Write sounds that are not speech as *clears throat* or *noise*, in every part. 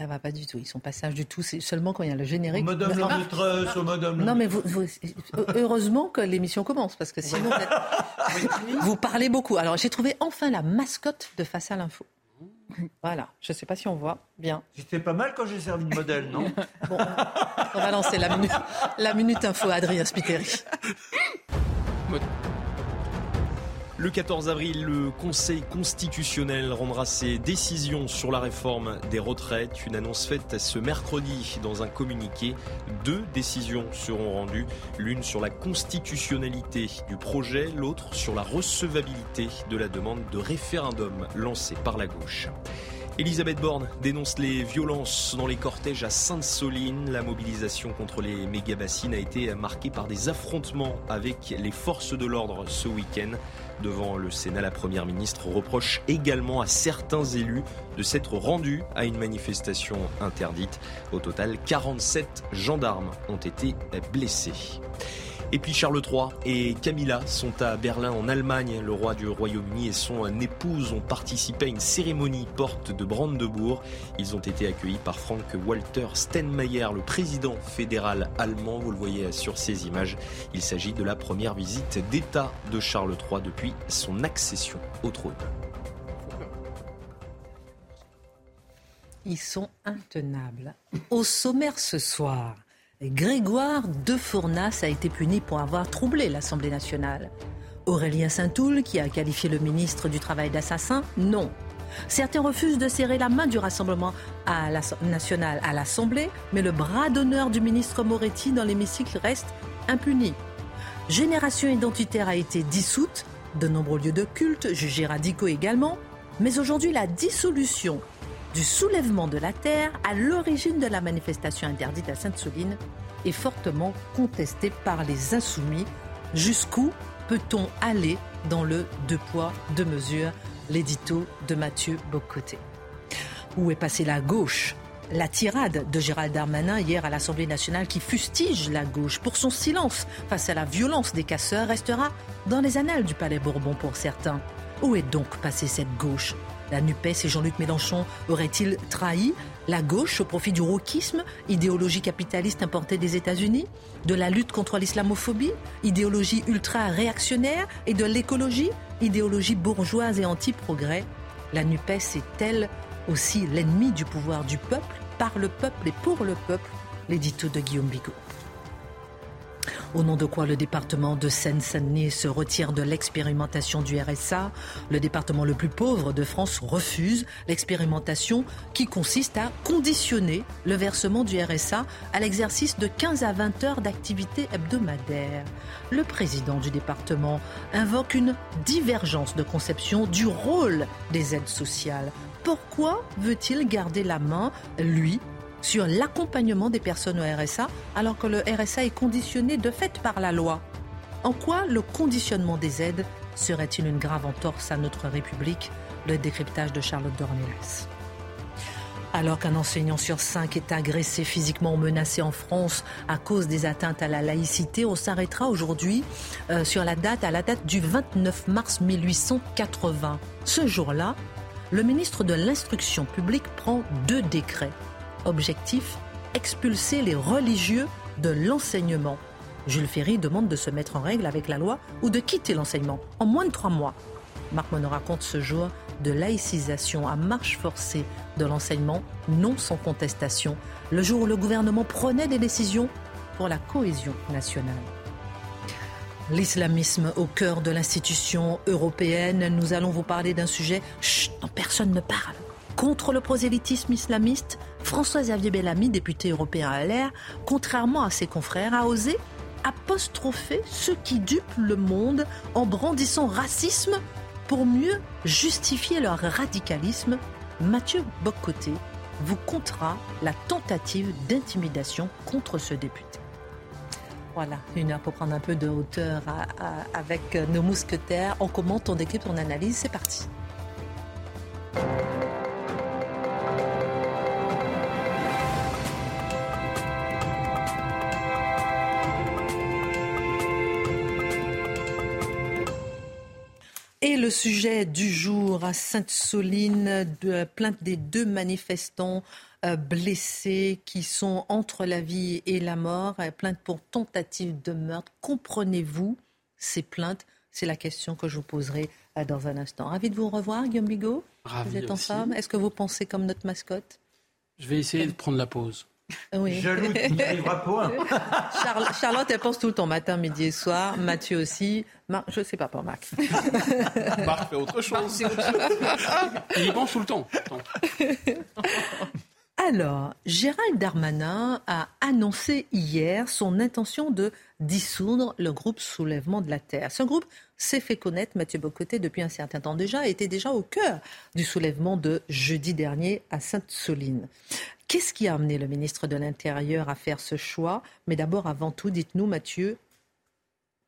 Ça va pas du tout. Ils sont pas sages du tout. C'est seulement quand il y a le générique. Madame la maîtresse, madame. Non, mais vous, heureusement que l'émission commence parce que sinon vous parlez beaucoup. Alors j'ai trouvé enfin la mascotte de Face à l'info. Voilà, je ne sais pas si on voit bien. C'était pas mal quand j'ai servi de modèle, non *laughs* bon, On va lancer la minute, la minute info Adrien Spiteri. Le 14 avril, le Conseil constitutionnel rendra ses décisions sur la réforme des retraites. Une annonce faite ce mercredi dans un communiqué. Deux décisions seront rendues, l'une sur la constitutionnalité du projet, l'autre sur la recevabilité de la demande de référendum lancée par la gauche. Elisabeth Borne dénonce les violences dans les cortèges à Sainte-Soline. La mobilisation contre les méga-bassines a été marquée par des affrontements avec les forces de l'ordre ce week-end. Devant le Sénat, la Première ministre reproche également à certains élus de s'être rendus à une manifestation interdite. Au total, 47 gendarmes ont été blessés. Et puis Charles III et Camilla sont à Berlin en Allemagne. Le roi du Royaume-Uni et son épouse ont participé à une cérémonie porte de Brandebourg. Ils ont été accueillis par Frank Walter Steinmeier, le président fédéral allemand. Vous le voyez sur ces images. Il s'agit de la première visite d'État de Charles III depuis son accession au trône. Ils sont intenables. Au sommaire ce soir, Grégoire de Fournas a été puni pour avoir troublé l'Assemblée nationale. Aurélien Saint-Toul, qui a qualifié le ministre du Travail d'assassin, non. Certains refusent de serrer la main du Rassemblement national à l'Assemblée, mais le bras d'honneur du ministre Moretti dans l'hémicycle reste impuni. Génération identitaire a été dissoute, de nombreux lieux de culte, jugés radicaux également, mais aujourd'hui la dissolution du soulèvement de la terre à l'origine de la manifestation interdite à Sainte-Soline est fortement contestée par les insoumis. Jusqu'où peut-on aller dans le deux poids, deux mesures? L'édito de Mathieu Bocoté. Où est passée la gauche? La tirade de Gérald Darmanin hier à l'Assemblée nationale qui fustige la gauche pour son silence face à la violence des casseurs restera dans les annales du Palais Bourbon pour certains. Où est donc passée cette gauche? La NUPES et Jean-Luc Mélenchon auraient-ils trahi la gauche au profit du wokisme, idéologie capitaliste importée des États-Unis, de la lutte contre l'islamophobie, idéologie ultra-réactionnaire, et de l'écologie, idéologie bourgeoise et anti-progrès? La NUPES est-elle aussi l'ennemi du pouvoir du peuple, par le peuple et pour le peuple? L'édito de Guillaume Bigot. Au nom de quoi le département de Seine-Saint-Denis se retire de l'expérimentation du RSA. Le département le plus pauvre de France refuse l'expérimentation qui consiste à conditionner le versement du RSA à l'exercice de 15 à 20 heures d'activité hebdomadaire. Le président du département invoque une divergence de conception du rôle des aides sociales. Pourquoi veut-il garder la main, lui, sur l'accompagnement des personnes au RSA, alors que le RSA est conditionné de fait par la loi. En quoi le conditionnement des aides serait-il une grave entorse à notre République? Le décryptage de Charlotte Dornelas. Alors qu'un enseignant sur cinq est agressé physiquement ou menacé en France à cause des atteintes à la laïcité, on s'arrêtera aujourd'hui euh, sur la date, à la date du 29 mars 1880. Ce jour-là, le ministre de l'Instruction publique prend deux décrets Objectif expulser les religieux de l'enseignement. Jules Ferry demande de se mettre en règle avec la loi ou de quitter l'enseignement en moins de trois mois. Marc Monod raconte ce jour de laïcisation à marche forcée de l'enseignement, non sans contestation, le jour où le gouvernement prenait des décisions pour la cohésion nationale. L'islamisme au cœur de l'institution européenne, nous allons vous parler d'un sujet dont personne ne parle contre le prosélytisme islamiste, François-Xavier Bellamy, député européen à l'air, contrairement à ses confrères, a osé apostropher ceux qui dupent le monde en brandissant racisme pour mieux justifier leur radicalisme. Mathieu Boccoté vous comptera la tentative d'intimidation contre ce député. Voilà, une heure pour prendre un peu de hauteur avec nos mousquetaires. On commente, on décrypte, on analyse. C'est parti. Le sujet du jour à Sainte-Soline, de plainte des deux manifestants euh, blessés qui sont entre la vie et la mort, euh, plainte pour tentative de meurtre. Comprenez-vous ces plaintes? C'est la question que je vous poserai euh, dans un instant. Ravi de vous revoir, Guillaume Bigot. Ravi vous êtes en aussi. forme Est-ce que vous pensez comme notre mascotte? Je vais essayer de prendre la pause. Oui. Jaloux, tu n'y arriveras Charlotte, elle pense tout le temps, matin, midi et soir. Mathieu aussi. Je ne sais pas pour Marc. *laughs* Marc fait autre chose. *laughs* Il y pense tout le temps. Alors, Gérald Darmanin a annoncé hier son intention de dissoudre le groupe Soulèvement de la Terre. Ce groupe s'est fait connaître, Mathieu Bocoté, depuis un certain temps déjà, était déjà au cœur du soulèvement de jeudi dernier à Sainte-Soline. Qu'est-ce qui a amené le ministre de l'Intérieur à faire ce choix? Mais d'abord, avant tout, dites-nous, Mathieu,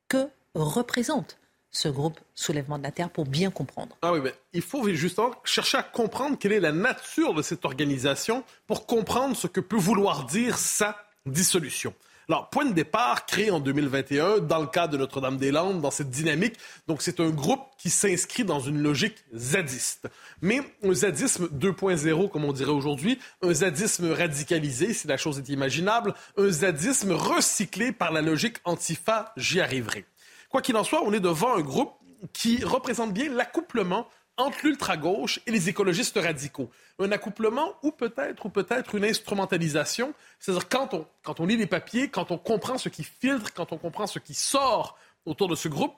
que représente ce groupe Soulèvement de la Terre pour bien comprendre Ah oui, ben, il faut justement chercher à comprendre quelle est la nature de cette organisation pour comprendre ce que peut vouloir dire sa dissolution. Alors, point de départ, créé en 2021 dans le cadre de Notre-Dame-des-Landes, dans cette dynamique. Donc, c'est un groupe qui s'inscrit dans une logique zadiste. Mais un zadisme 2.0, comme on dirait aujourd'hui, un zadisme radicalisé, si la chose est imaginable, un zadisme recyclé par la logique antifa, j'y arriverai. Quoi qu'il en soit, on est devant un groupe qui représente bien l'accouplement entre l'ultra-gauche et les écologistes radicaux. Un accouplement ou peut-être ou peut-être une instrumentalisation. C'est-à-dire quand on, quand on lit les papiers, quand on comprend ce qui filtre, quand on comprend ce qui sort autour de ce groupe,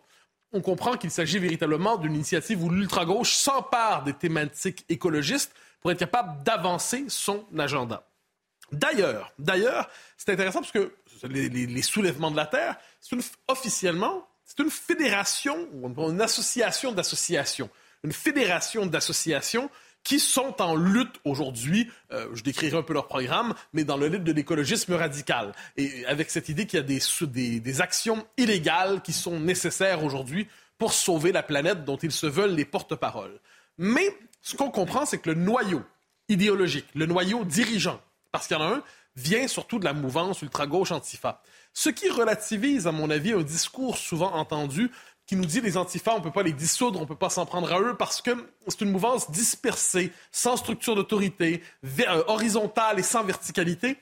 on comprend qu'il s'agit véritablement d'une initiative où l'ultra-gauche s'empare des thématiques écologistes pour être capable d'avancer son agenda. D'ailleurs, d'ailleurs, c'est intéressant parce que les, soulèvements de la Terre, c'est officiellement, c'est une fédération une, association d'associations. Une fédération d'associations qui sont en lutte aujourd'hui, euh, je décrirai un peu leur programme, mais dans le lutte de l'écologisme radical. Et avec cette idée qu'il y a des, actions illégales qui sont nécessaires aujourd'hui pour sauver la planète dont ils se veulent les porte-paroles. Mais ce qu'on comprend, c'est que le noyau idéologique, le noyau dirigeant, parce qu'il y en a un, vient surtout de la mouvance ultra-gauche antifa. Ce qui relativise, à mon avis, un discours souvent entendu qui nous dit les antifas, on ne peut pas les dissoudre, on ne peut pas s'en prendre à eux parce que c'est une mouvance dispersée, sans structure d'autorité, euh, horizontale et sans verticalité.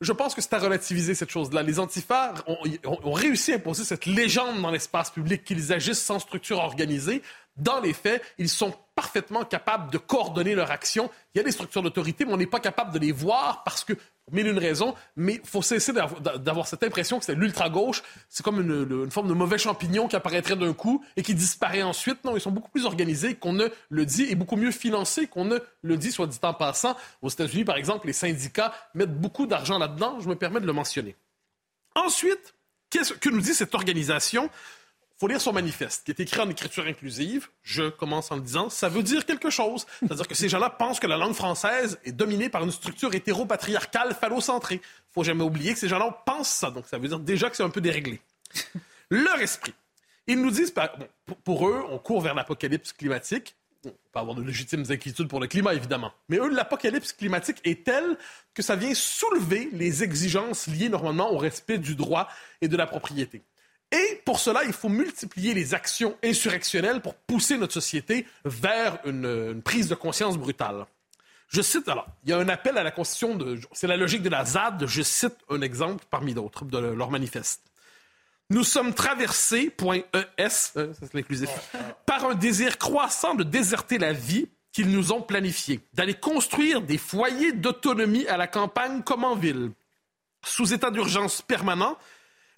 Je pense que c'est à relativiser cette chose-là. Les antifas ont, ont- réussi à imposer cette légende dans l'espace public qu'ils agissent sans structure organisée. Dans les faits, ils sont parfaitement capables de coordonner leur action. Il y a des structures d'autorité, mais on n'est pas capable de les voir parce que, mille une raisons, mais il faut cesser d'avoir d'avoir cette impression que c'est l'ultra-gauche. C'est comme une, une forme de mauvais champignon qui apparaîtrait d'un coup et qui disparaît ensuite. Non, ils sont beaucoup plus organisés qu'on ne le dit et beaucoup mieux financés qu'on ne le dit, soit dit en passant. Aux États-Unis, par exemple, les syndicats mettent beaucoup d'argent là-dedans. Je me permets de le mentionner. Ensuite, qu'est-ce que nous dit cette organisation? Faut lire son manifeste, qui est écrit en écriture inclusive. Je commence en le disant, ça veut dire quelque chose. C'est-à-dire que ces gens-là pensent que la langue française est dominée par une structure hétéropatriarcale phallocentrée. faut jamais oublier que ces gens-là pensent ça. Donc ça veut dire déjà que c'est un peu déréglé. Leur esprit. Ils nous disent, pour eux, on court vers l'apocalypse climatique. On peut avoir de légitimes inquiétudes pour le climat, évidemment. Mais eux, l'apocalypse climatique est telle que ça vient soulever les exigences liées normalement au respect du droit et de la propriété. Et pour cela, il faut multiplier les actions insurrectionnelles pour pousser notre société vers une, prise de conscience brutale. Je cite alors, il y a un appel à la constitution de, c'est la logique de la ZAD, je cite un exemple parmi d'autres de leur manifeste. Nous sommes traversés, point ES, ça c'est l'inclusif, par un désir croissant de déserter la vie qu'ils nous ont planifiée, d'aller construire des foyers d'autonomie à la campagne comme en ville. Sous état d'urgence permanent,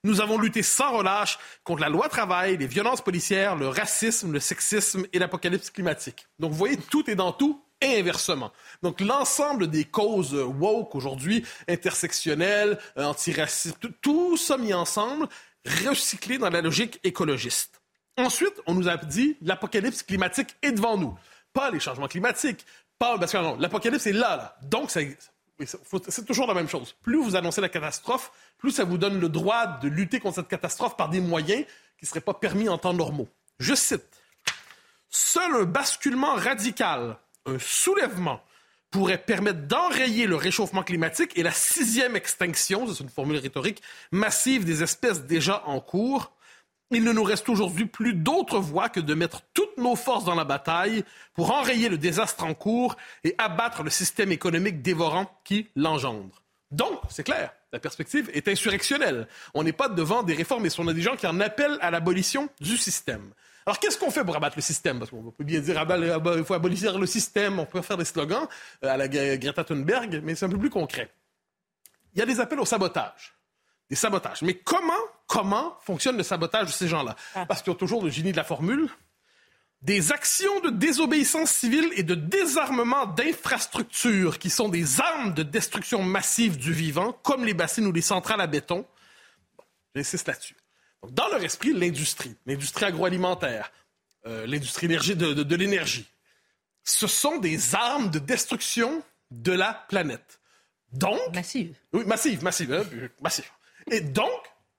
nous avons lutté sans relâche contre la loi travail, les violences policières, le racisme, le sexisme et l'apocalypse climatique. Donc, vous voyez, tout est dans tout et inversement. Donc, l'ensemble des causes woke aujourd'hui, intersectionnelles, euh, antiracistes, tout, tout ça mis ensemble, recyclé dans la logique écologiste. Ensuite, on nous a dit l'apocalypse climatique est devant nous. Pas les changements climatiques, pas parce que non, l'apocalypse est là, là. Donc, ça, c'est toujours la même chose. Plus vous annoncez la catastrophe, plus ça vous donne le droit de lutter contre cette catastrophe par des moyens qui ne seraient pas permis en temps normaux. Je cite Seul un basculement radical, un soulèvement, pourrait permettre d'enrayer le réchauffement climatique et la sixième extinction, c'est une formule rhétorique, massive des espèces déjà en cours. Il ne nous reste aujourd'hui plus d'autre voie que de mettre toutes nos forces dans la bataille pour enrayer le désastre en cours et abattre le système économique dévorant qui l'engendre. Donc, c'est clair, la perspective est insurrectionnelle. On n'est pas devant des réformistes, on a des gens qui en appellent à l'abolition du système. Alors, qu'est-ce qu'on fait pour abattre le système? Parce qu'on peut bien dire, ah ben, il faut abolir le système, on peut faire des slogans euh, à la Greta Thunberg, mais c'est un peu plus concret. Il y a des appels au sabotage. Des sabotages. Mais comment, comment fonctionne le sabotage de ces gens-là? Ah. Parce qu'il y a toujours le génie de la formule. Des actions de désobéissance civile et de désarmement d'infrastructures qui sont des armes de destruction massive du vivant, comme les bassines ou les centrales à béton. Bon, J'insiste là-dessus. Dans leur esprit, l'industrie, l'industrie agroalimentaire, euh, l'industrie de, de- de l'énergie, ce sont des armes de destruction de la planète. Donc, Massive, oui, massive, massive, hein, massive. Et donc,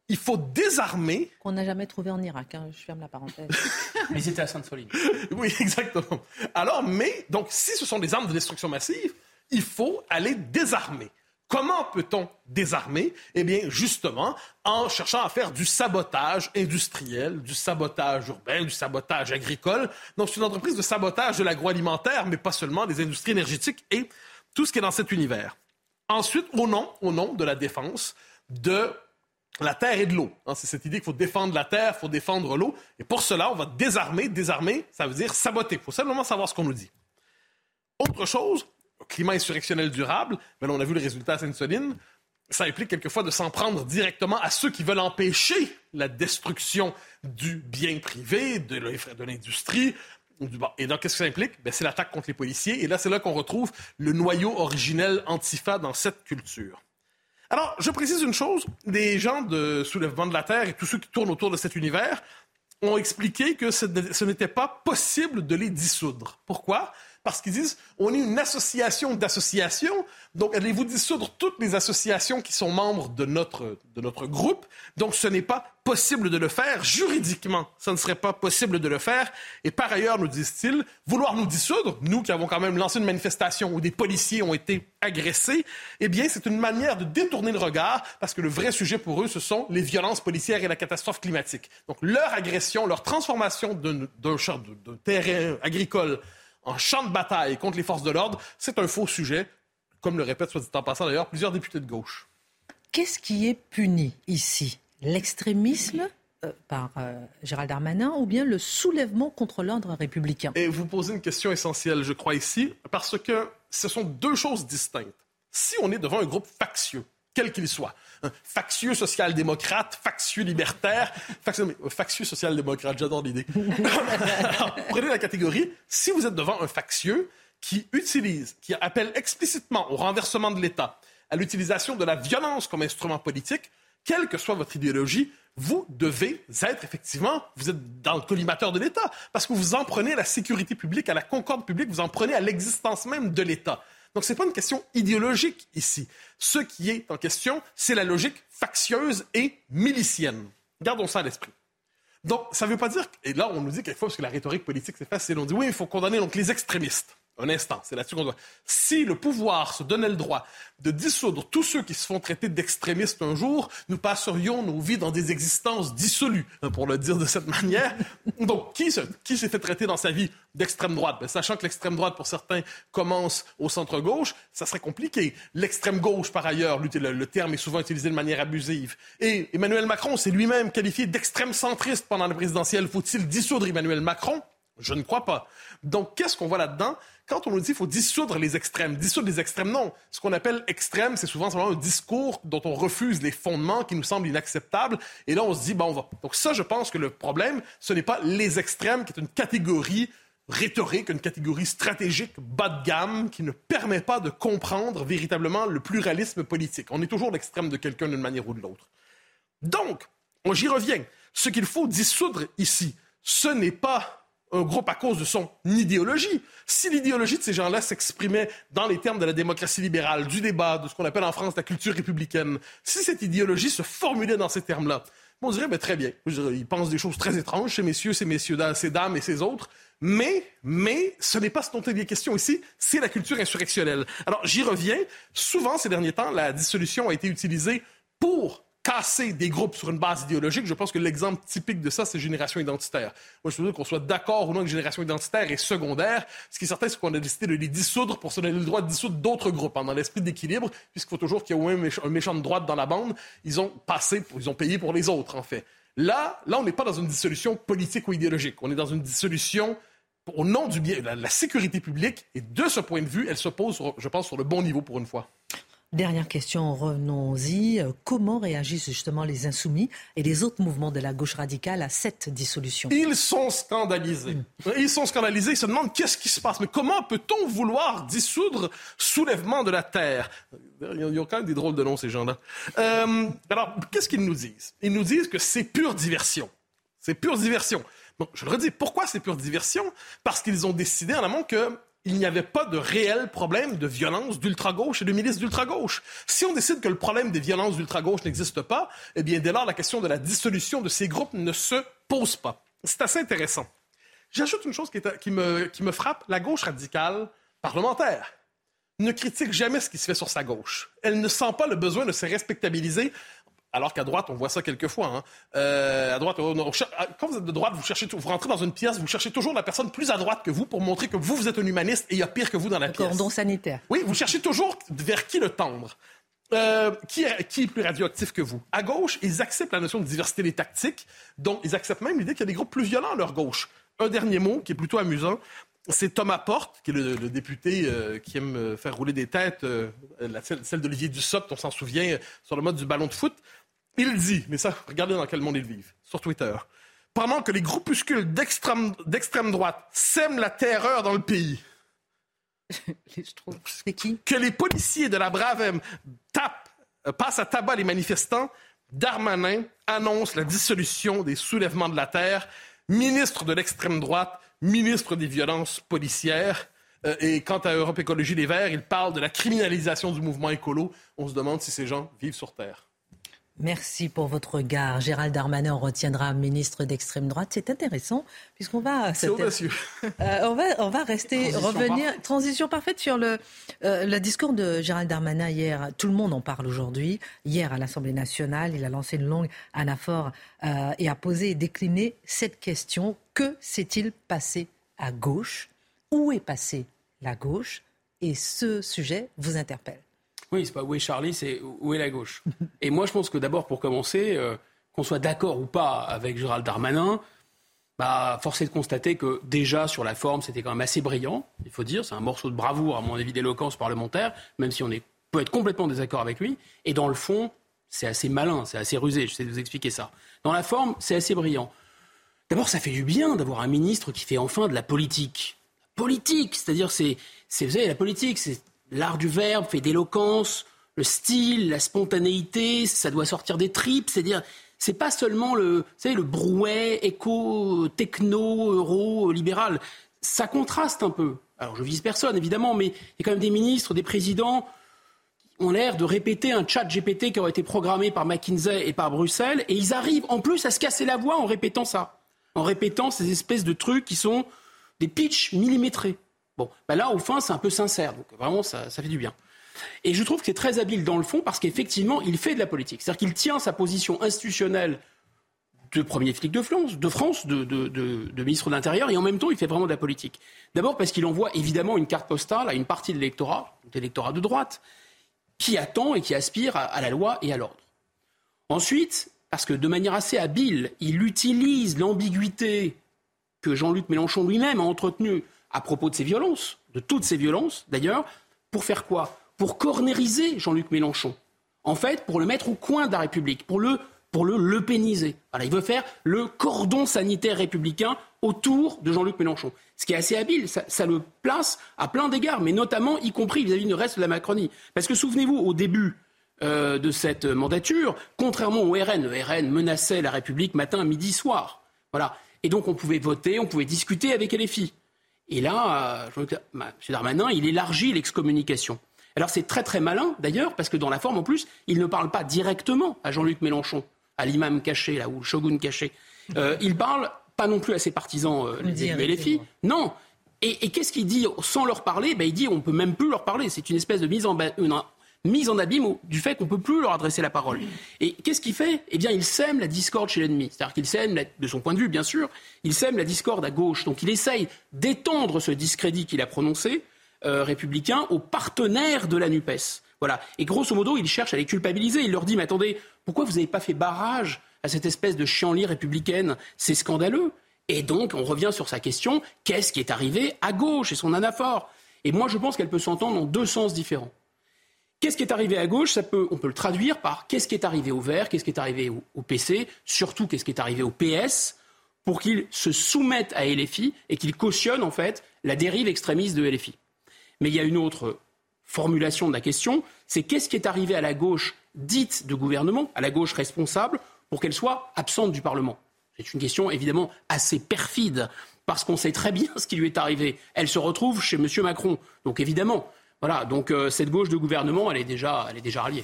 il faut désarmer. qu'on n'a jamais trouvé en Irak. hein, je ferme la parenthèse. *laughs* Mais ils étaient à Sainte-Soline. *laughs* Oui, exactement. Alors, mais, donc, si ce sont des armes de destruction massive, il faut aller désarmer. Comment peut-on désarmer? Eh bien, justement, en cherchant à faire du sabotage industriel, du sabotage urbain, du sabotage agricole. Donc, c'est une entreprise de sabotage de l'agroalimentaire, mais pas seulement des industries énergétiques et tout ce qui est dans cet univers. Ensuite, au nom, au nom de la défense de la terre et de l'eau. Hein, c'est cette idée qu'il faut défendre la terre, il faut défendre l'eau. Et pour cela, on va désarmer. Désarmer, ça veut dire saboter. Il faut simplement savoir ce qu'on nous dit. Autre chose, climat insurrectionnel durable, mais là, on a vu le résultat à Sainte-Soline. Ça implique quelquefois de s'en prendre directement à ceux qui veulent empêcher la destruction du bien privé, de l'industrie. Et donc, qu'est-ce que ça implique? Ben, c'est l'attaque contre les policiers. Et là, c'est là qu'on retrouve le noyau originel antifa dans cette culture. Alors, je précise une chose. Les gens de Soulèvement de la Terre et tous ceux qui tournent autour de cet univers ont expliqué que ce n'était pas possible de les dissoudre. Pourquoi? Parce qu'ils disent, on est une association d'associations, donc allez-vous dissoudre toutes les associations qui sont membres de notre, de notre groupe? Donc ce n'est pas possible de le faire. Juridiquement, ça ne serait pas possible de le faire. Et par ailleurs, nous disent-ils, vouloir nous dissoudre, nous qui avons quand même lancé une manifestation où des policiers ont été agressés, eh bien, c'est une manière de détourner le regard parce que le vrai sujet pour eux, ce sont les violences policières et la catastrophe climatique. Donc, leur agression, leur transformation d'un terrain agricole en champ de bataille contre les forces de l'ordre, c'est un faux sujet, comme le répètent, soit dit en passant d'ailleurs, plusieurs députés de gauche. Qu'est-ce qui est puni ici? L'extrémisme euh, par euh, Gérald Darmanin ou bien le soulèvement contre l'ordre républicain? Et vous posez une question essentielle, je crois, ici, parce que ce sont deux choses distinctes. Si on est devant un groupe factieux, quel qu'il soit, un factieux social-démocrate, factieux libertaire, factieux, factieux social-démocrate, j'adore l'idée. *laughs* Prenez la catégorie, si vous êtes devant un factieux qui utilise, qui appelle explicitement au renversement de l'État, à l'utilisation de la violence comme instrument politique, quelle que soit votre idéologie, vous devez être effectivement, vous êtes dans le collimateur de l'État, parce que vous en prenez à la sécurité publique, à la concorde publique, vous en prenez à l'existence même de l'État. Donc, ce n'est pas une question idéologique ici. Ce qui est en question, c'est la logique factieuse et milicienne. Gardons ça à l'esprit. Donc, ça ne veut pas dire. Et là, on nous dit quelquefois, parce que la rhétorique politique, c'est facile, on dit oui, il faut condamner donc, les extrémistes. Un instant, c'est là-dessus qu'on doit. Si le pouvoir se donnait le droit de dissoudre tous ceux qui se font traiter d'extrémistes un jour, nous passerions nos vies dans des existences dissolues, hein, pour le dire de cette manière. *laughs* Donc, qui, se- s'est fait traiter dans sa vie d'extrême droite? Ben, sachant que l'extrême droite, pour certains, commence au centre-gauche, ça serait compliqué. L'extrême gauche, par ailleurs, le, le- le terme est souvent utilisé de manière abusive. Et Emmanuel Macron s'est lui-même qualifié d'extrême centriste pendant la présidentielle. Faut-il dissoudre Emmanuel Macron? Je ne crois pas. Donc, qu'est-ce qu'on voit là-dedans? Quand on nous dit qu'il faut dissoudre les extrêmes, dissoudre les extrêmes, non. Ce qu'on appelle extrême, c'est souvent simplement un discours dont on refuse les fondements qui nous semblent inacceptables. Et là, on se dit, bon, on va. Donc, ça, je pense que le problème, ce n'est pas les extrêmes, qui est une catégorie rhétorique, une catégorie stratégique bas de gamme qui ne permet pas de comprendre véritablement le pluralisme politique. On est toujours l'extrême de quelqu'un d'une manière ou de l'autre. Donc, j'y reviens. Ce qu'il faut dissoudre ici, ce n'est pas un groupe à cause de son idéologie. Si l'idéologie de ces gens-là s'exprimait dans les termes de la démocratie libérale, du débat, de ce qu'on appelle en France la culture républicaine, si cette idéologie se formulait dans ces termes-là, on dirait, ben, très bien. Ils pensent des choses très étranges, ces messieurs, ces messieurs, ces dames et ces autres. Mais, mais, ce n'est pas ce dont il est question ici, c'est la culture insurrectionnelle. Alors, j'y reviens. Souvent, ces derniers temps, la dissolution a été utilisée pour casser des groupes sur une base idéologique. Je pense que l'exemple typique de ça, c'est génération identitaire. Moi, je veux dire qu'on soit d'accord ou non que génération identitaire est secondaire. Ce qui est certain, c'est qu'on a décidé de les dissoudre pour se donner le droit de dissoudre d'autres groupes, hein, dans l'esprit d'équilibre, puisqu'il faut toujours qu'il y ait au moins un méchant de droite dans la bande. Ils ont passé, ils ont payé pour les autres, en fait. Là, là, on n'est pas dans une dissolution politique ou idéologique. On est dans une dissolution au nom du bien, la, la sécurité publique. Et de ce point de vue, elle se pose, je pense, sur le bon niveau pour une fois. Dernière question, revenons-y. Comment réagissent justement les insoumis et les autres mouvements de la gauche radicale à cette dissolution? Ils sont scandalisés. Mm. Ils sont scandalisés. Ils se demandent qu'est-ce qui se passe. Mais comment peut-on vouloir dissoudre soulèvement de la terre? Il y a quand même des drôles de noms, ces gens-là. Euh, alors, qu'est-ce qu'ils nous disent? Ils nous disent que c'est pure diversion. C'est pure diversion. Bon, je le redis, pourquoi c'est pure diversion? Parce qu'ils ont décidé en amont que il n'y avait pas de réel problème de violence d'ultra-gauche et de milices d'ultra-gauche. Si on décide que le problème des violences d'ultra-gauche n'existe pas, eh bien, dès lors, la question de la dissolution de ces groupes ne se pose pas. C'est assez intéressant. J'ajoute une chose qui, qui me frappe. La gauche radicale parlementaire ne critique jamais ce qui se fait sur sa gauche. Elle ne sent pas le besoin de se respectabiliser alors qu'à droite, on voit ça quelquefois. Hein. Euh, à droite, quand vous êtes de droite, vous cherchez, vous rentrez dans une pièce, vous cherchez toujours la personne plus à droite que vous pour montrer que vous, vous êtes un humaniste et il y a pire que vous dans la pièce. Cordon sanitaire. Oui, vous cherchez toujours vers qui le tendre. Euh, qui, est, qui, est, plus radioactif que vous? À gauche, ils acceptent la notion de diversité des tactiques, donc ils acceptent même l'idée qu'il y a des groupes plus violents à leur gauche. Un dernier mot qui est plutôt amusant, c'est Thomas Porte, qui est le, le député euh, qui aime faire rouler des têtes, euh, la, celle d'Olivier Dussopt, on s'en souvient, sur le mode du ballon de foot. Il dit, mais ça, regardez dans quel monde ils vivent, sur Twitter. Pendant que les groupuscules d'extrême droite sèment la terreur dans le pays. *laughs* Qui? Que les policiers de la Bravem tapent, euh, passent à tabac les manifestants. Darmanin annonce la dissolution des soulèvements de la terre. Ministre de l'extrême droite, ministre des violences policières. Euh, et quant à Europe Écologie Les Verts, il parle de la criminalisation du mouvement écolo. On se demande si ces gens vivent sur Terre. Merci pour votre regard. Gérald Darmanin retiendra ministre d'extrême droite. C'est intéressant puisqu'on va, C'est audacieux. *laughs* Euh, on va, on va rester, transition revenir, parfaite. transition parfaite sur le, euh, le discours de Gérald Darmanin hier. Tout le monde en parle aujourd'hui. Hier à l'Assemblée nationale, il a lancé une longue anaphore euh, et a posé et décliné cette question que s'est-il passé à gauche? Où est passée la gauche? Et ce sujet vous interpelle. Oui, c'est pas où est Charlie, c'est où est la gauche. Et moi, je pense que d'abord, pour commencer, euh, qu'on soit d'accord ou pas avec Gérald Darmanin, bah, force est de constater que déjà sur la forme, c'était quand même assez brillant, il faut dire. C'est un morceau de bravoure, à mon avis, d'éloquence parlementaire, même si on peut être complètement en désaccord avec lui. Et dans le fond, c'est assez malin, c'est assez rusé, je sais vous expliquer ça. Dans la forme, c'est assez brillant. D'abord, ça fait du bien d'avoir un ministre qui fait enfin de la politique. Politique, c'est-à-dire, c'est, c'est, vous savez, la politique, c'est l'art du verbe fait d'éloquence, le style, la spontanéité, ça doit sortir des tripes, c'est-à-dire c'est pas seulement le, savez, le brouet éco, techno, euro, libéral. Ça contraste un peu. Alors je vise personne évidemment, mais il y a quand même des ministres, des présidents qui ont l'air de répéter un chat GPT qui aurait été programmé par McKinsey et par Bruxelles, et ils arrivent en plus à se casser la voix en répétant ça, en répétant ces espèces de trucs qui sont des pitchs millimétrés. Bon, ben là, au fond, c'est un peu sincère. Donc vraiment, ça, fait du bien. Et je trouve que c'est très habile dans le fond parce qu'effectivement, il fait de la politique. C'est-à-dire qu'il tient sa position institutionnelle de premier flic de France, de, ministre de l'Intérieur, et en même temps, il fait vraiment de la politique. D'abord parce qu'il envoie évidemment une carte postale à une partie de l'électorat, l'électorat de droite, qui attend et qui aspire à la loi et à l'ordre. Ensuite, parce que de manière assez habile, il utilise l'ambiguïté que Jean-Luc Mélenchon lui-même a entretenue à propos de ces violences, de toutes ces violences d'ailleurs, pour faire quoi? Pour cornériser Jean-Luc Mélenchon. En fait, pour le mettre au coin de la République, pour le, pour le péniser. Voilà, il veut faire le cordon sanitaire républicain autour de Jean-Luc Mélenchon. Ce qui est assez habile, ça, le place à plein d'égards, mais notamment y compris vis-à-vis du reste de la Macronie. Parce que souvenez-vous, au début euh, de cette mandature, contrairement au RN, le RN menaçait la République matin, midi, soir. Voilà. Et donc on pouvait voter, on pouvait discuter avec LFI. Et là, euh, M. Darmanin, il élargit l'excommunication. Alors c'est très très malin d'ailleurs, parce que dans la forme en plus, il ne parle pas directement à Jean-Luc Mélenchon, à l'imam caché, là, ou le shogun caché. Euh, *laughs* il parle pas non plus à ses partisans euh, les, les filles. Non. Et, et qu'est-ce qu'il dit sans leur parler? Ben, Il dit on peut même plus leur parler. C'est une espèce de mise en, une, mise en abîme du fait qu'on ne peut plus leur adresser la parole. Et qu'est-ce qu'il fait? Eh bien, il sème la discorde chez l'ennemi. C'est-à-dire qu'il sème, de son point de vue, bien sûr, il sème la discorde à gauche. Donc il essaye d'étendre ce discrédit qu'il a prononcé, euh, républicain, aux partenaires de la NUPES. Voilà. Et grosso modo, il cherche à les culpabiliser. Il leur dit, mais attendez, pourquoi vous n'avez pas fait barrage à cette espèce de chienlit républicaine? C'est scandaleux. Et donc, on revient sur sa question, qu'est-ce qui est arrivé à gauche et son anaphore? Et moi, je pense qu'elle peut s'entendre dans deux sens différents. Qu'est-ce qui est arrivé à gauche On peut le traduire par qu'est-ce qui est arrivé au Vert, qu'est-ce qui est arrivé au, PC, surtout qu'est-ce qui est arrivé au PS, pour qu'ils se soumettent à LFI et qu'ils cautionnent en fait la dérive extrémiste de LFI. Mais il y a une autre formulation de la question, c'est qu'est-ce qui est arrivé à la gauche dite de gouvernement, à la gauche responsable, pour qu'elle soit absente du Parlement? C'est une question évidemment assez perfide, parce qu'on sait très bien *laughs* ce qui lui est arrivé. Elle se retrouve chez M. Macron. Donc évidemment, voilà, donc euh, cette gauche de gouvernement, elle est déjà, elle est déjà ralliée.